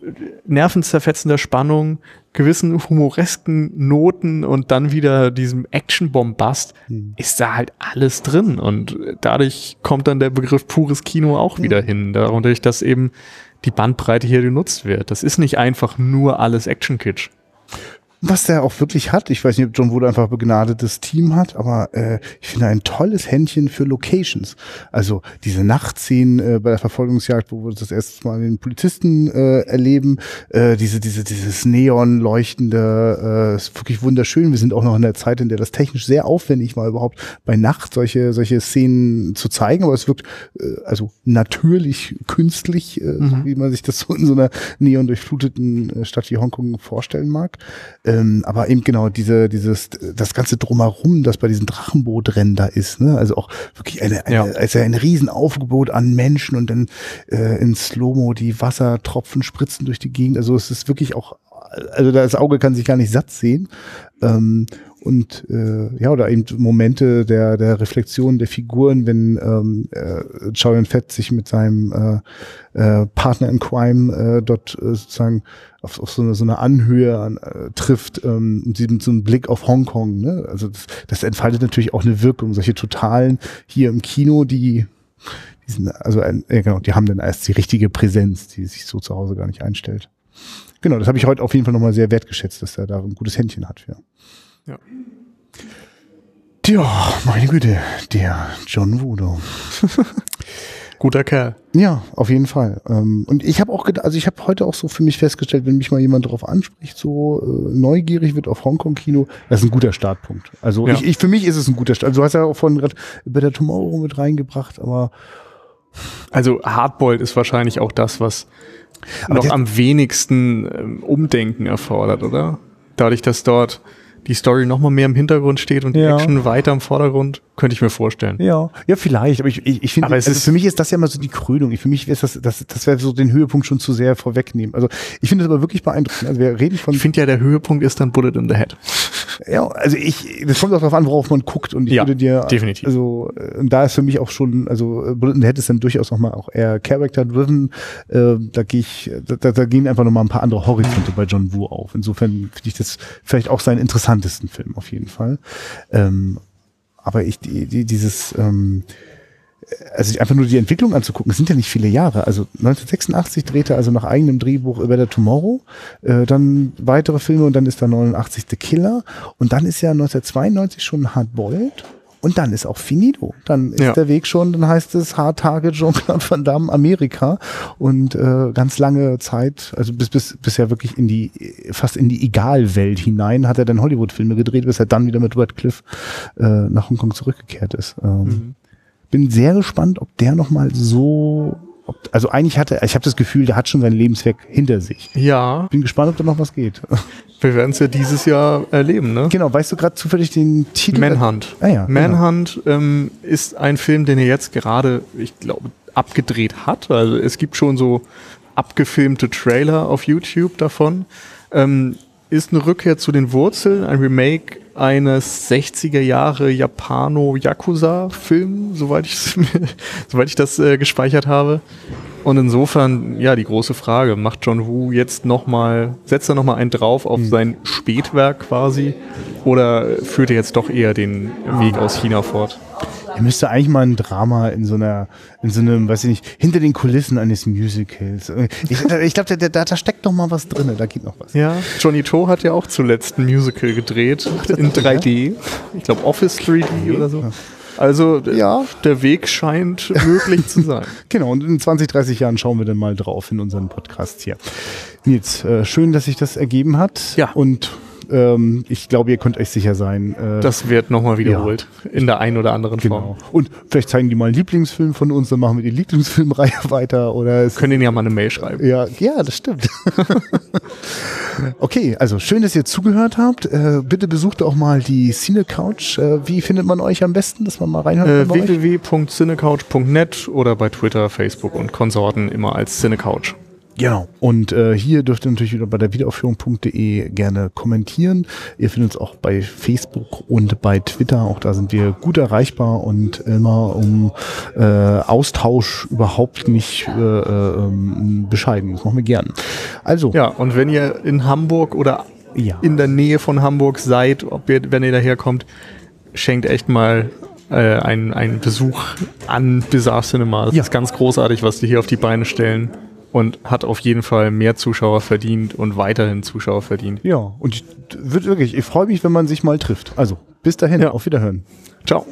Speaker 2: nervenzerfetzender Spannung, gewissen humoresken Noten und dann wieder diesem Action-Bombast hm. ist da halt alles drin. Und dadurch kommt dann der Begriff pures Kino auch wieder hin. Dadurch, dass eben die Bandbreite hier genutzt wird. Das ist nicht einfach nur alles Action-Kitsch
Speaker 1: was der auch wirklich hat. Ich weiß nicht, ob John Wood einfach begnadetes Team hat, aber äh, ich finde ein tolles Händchen für Locations. Also diese Nachtszenen äh, bei der Verfolgungsjagd, wo wir das erste Mal den Polizisten äh, erleben, äh, diese, diese, dieses Neon leuchtende, äh, ist wirklich wunderschön. Wir sind auch noch in der Zeit, in der das technisch sehr aufwendig war, überhaupt bei Nacht solche, solche Szenen zu zeigen, aber es wirkt äh, also natürlich künstlich, äh, mhm. wie man sich das so in so einer neon durchfluteten äh, Stadt wie Hongkong vorstellen mag. Äh, ähm, aber eben genau diese, dieses, das ganze drumherum, das bei diesen Drachenbootrennen da ist, ne? Also auch wirklich eine, eine ja. also ein Riesenaufgebot an Menschen und dann äh, in Slow-Mo die Wassertropfen spritzen durch die Gegend. Also es ist wirklich auch, also das Auge kann sich gar nicht satt sehen. Ähm, und äh, ja, oder eben Momente der, der Reflexion der Figuren, wenn ähm, äh, Chow Fett sich mit seinem äh, äh, Partner in Crime äh, dort äh, sozusagen auf, auf so, eine, so eine Anhöhe an, äh, trifft ähm, und sie mit so einem Blick auf Hongkong. Ne? Also das, das entfaltet natürlich auch eine Wirkung. Solche Totalen hier im Kino, die Die sind, also, äh, genau, die haben dann erst die richtige Präsenz, die sich so zu Hause gar nicht einstellt. Genau, das habe ich heute auf jeden Fall nochmal sehr wertgeschätzt, dass er da ein gutes Händchen hat für. Ja. Tja, meine Güte, der John Voodoo.
Speaker 2: Guter Kerl.
Speaker 1: Ja, auf jeden Fall. Ähm, und ich habe auch gedacht, also ich habe heute auch so für mich festgestellt, wenn mich mal jemand darauf anspricht, so äh, neugierig wird auf Hongkong-Kino, das ist ein guter Startpunkt. Also ja. ich, ich, für mich ist es ein guter Start. Also du hast ja auch vorhin gerade Better Tomorrow mit reingebracht, aber
Speaker 2: also Hardboiled ist wahrscheinlich auch das, was noch am wenigsten ähm, Umdenken erfordert, oder? Dadurch, dass dort die Story noch mal mehr im Hintergrund steht und die ja. Action weiter im Vordergrund, könnte ich mir vorstellen.
Speaker 1: Ja, ja, vielleicht. Aber ich, ich, ich finde, also für mich ist das ja mal so die Krönung. Ich, für mich ist das, das, das wäre so den Höhepunkt schon zu sehr vorwegnehmen. Also ich finde es aber wirklich beeindruckend. Also wir reden von.
Speaker 2: Ich finde ja, der Höhepunkt ist dann Bullet in the Head.
Speaker 1: Ja, also ich, das kommt auch darauf an, worauf man guckt. Und ich
Speaker 2: ja,
Speaker 1: würde dir,
Speaker 2: definitiv.
Speaker 1: also, und da ist für mich auch schon, also Bullet in the Head ist dann durchaus noch mal auch eher Character-driven. Äh, da gehe ich, da, da gehen einfach noch mal ein paar andere Horizonte bei John Woo auf. Insofern finde ich das vielleicht auch seinen interessantesten Film auf jeden Fall. Ähm, aber ich, die, die, dieses, ähm, also einfach nur die Entwicklung anzugucken, es sind ja nicht viele Jahre. Also 1986 drehte er also nach eigenem Drehbuch über der Tomorrow, äh, dann weitere Filme und dann ist da 89 The Killer und dann ist ja 1992 schon Hard Boiled und dann ist auch finito. Dann ist ja. der Weg schon, dann heißt es Hard Target Jean-Claude Van Damme Amerika und äh, ganz lange Zeit, also bis, bis bisher wirklich in die, fast in die Egal-Welt hinein, hat er dann Hollywood-Filme gedreht, bis er dann wieder mit Radcliffe äh, nach Hongkong zurückgekehrt ist. Ähm, mhm. Bin sehr gespannt, ob der nochmal so also eigentlich hatte, ich habe das Gefühl, der hat schon sein Lebenswerk hinter sich.
Speaker 2: Ja.
Speaker 1: Bin gespannt, ob da noch was geht.
Speaker 2: Wir werden es ja dieses Jahr erleben, ne?
Speaker 1: Genau, weißt du gerade zufällig den Titel?
Speaker 2: Manhunt. Ah, ja, genau. Manhunt genau. ähm, ist ein Film, den er jetzt gerade, ich glaube, abgedreht hat. Also es gibt schon so abgefilmte Trailer auf YouTube davon. Ähm, ist eine Rückkehr zu den Wurzeln, ein Remake eines 60er Jahre Japano-Yakuza-Film, soweit ich, soweit ich das äh, gespeichert habe. Und insofern, ja, die große Frage, macht John Woo jetzt nochmal, setzt er nochmal einen drauf auf mhm. sein Spätwerk quasi oder führt er jetzt doch eher den Weg aus China fort?
Speaker 1: Er müsste eigentlich mal ein Drama in so einer, in so einem, weiß ich nicht, hinter den Kulissen eines Musicals. Ich, ich glaube, da, da, da, steckt noch mal was drin, da geht noch was.
Speaker 2: Ja, Johnny To hat ja auch zuletzt ein Musical gedreht Ach, in 3D. Ich glaube Office 3D oder so. Also ja, der Weg scheint möglich zu sein.
Speaker 1: genau, und in 20, 30 Jahren schauen wir dann mal drauf in unseren Podcast hier. Nils, äh, schön, dass sich das ergeben hat.
Speaker 2: Ja.
Speaker 1: Und ähm, ich glaube, ihr könnt euch sicher sein.
Speaker 2: Äh, das wird nochmal wiederholt. Ja. In der einen oder anderen genau. Form.
Speaker 1: Und vielleicht zeigen die mal einen Lieblingsfilm von uns, dann machen wir die Lieblingsfilmreihe weiter. Oder
Speaker 2: es Können Ihnen ja mal eine Mail schreiben.
Speaker 1: Ja, ja das stimmt. okay, also schön, dass ihr zugehört habt. Äh, bitte besucht auch mal die Cine Couch. Äh, wie findet man euch am besten, dass man mal reinhört?
Speaker 2: Äh, www.cinecouch.net oder bei Twitter, Facebook und Konsorten immer als Cinecouch.
Speaker 1: Genau. Und äh, hier dürft ihr natürlich wieder bei der Wiederaufführung.de gerne kommentieren. Ihr findet uns auch bei Facebook und bei Twitter. Auch da sind wir gut erreichbar und immer um äh, Austausch überhaupt nicht äh, äh, bescheiden. Das machen wir gern. Also.
Speaker 2: Ja, und wenn ihr in Hamburg oder ja. in der Nähe von Hamburg seid, ob ihr, wenn ihr daherkommt, schenkt echt mal äh, einen, einen Besuch an Bizarre Cinema. Das ja. ist ganz großartig, was die hier auf die Beine stellen und hat auf jeden Fall mehr Zuschauer verdient und weiterhin Zuschauer verdient.
Speaker 1: Ja, und ich, wird wirklich, ich freue mich, wenn man sich mal trifft. Also, bis dahin, ja. auf Wiederhören.
Speaker 2: Ciao.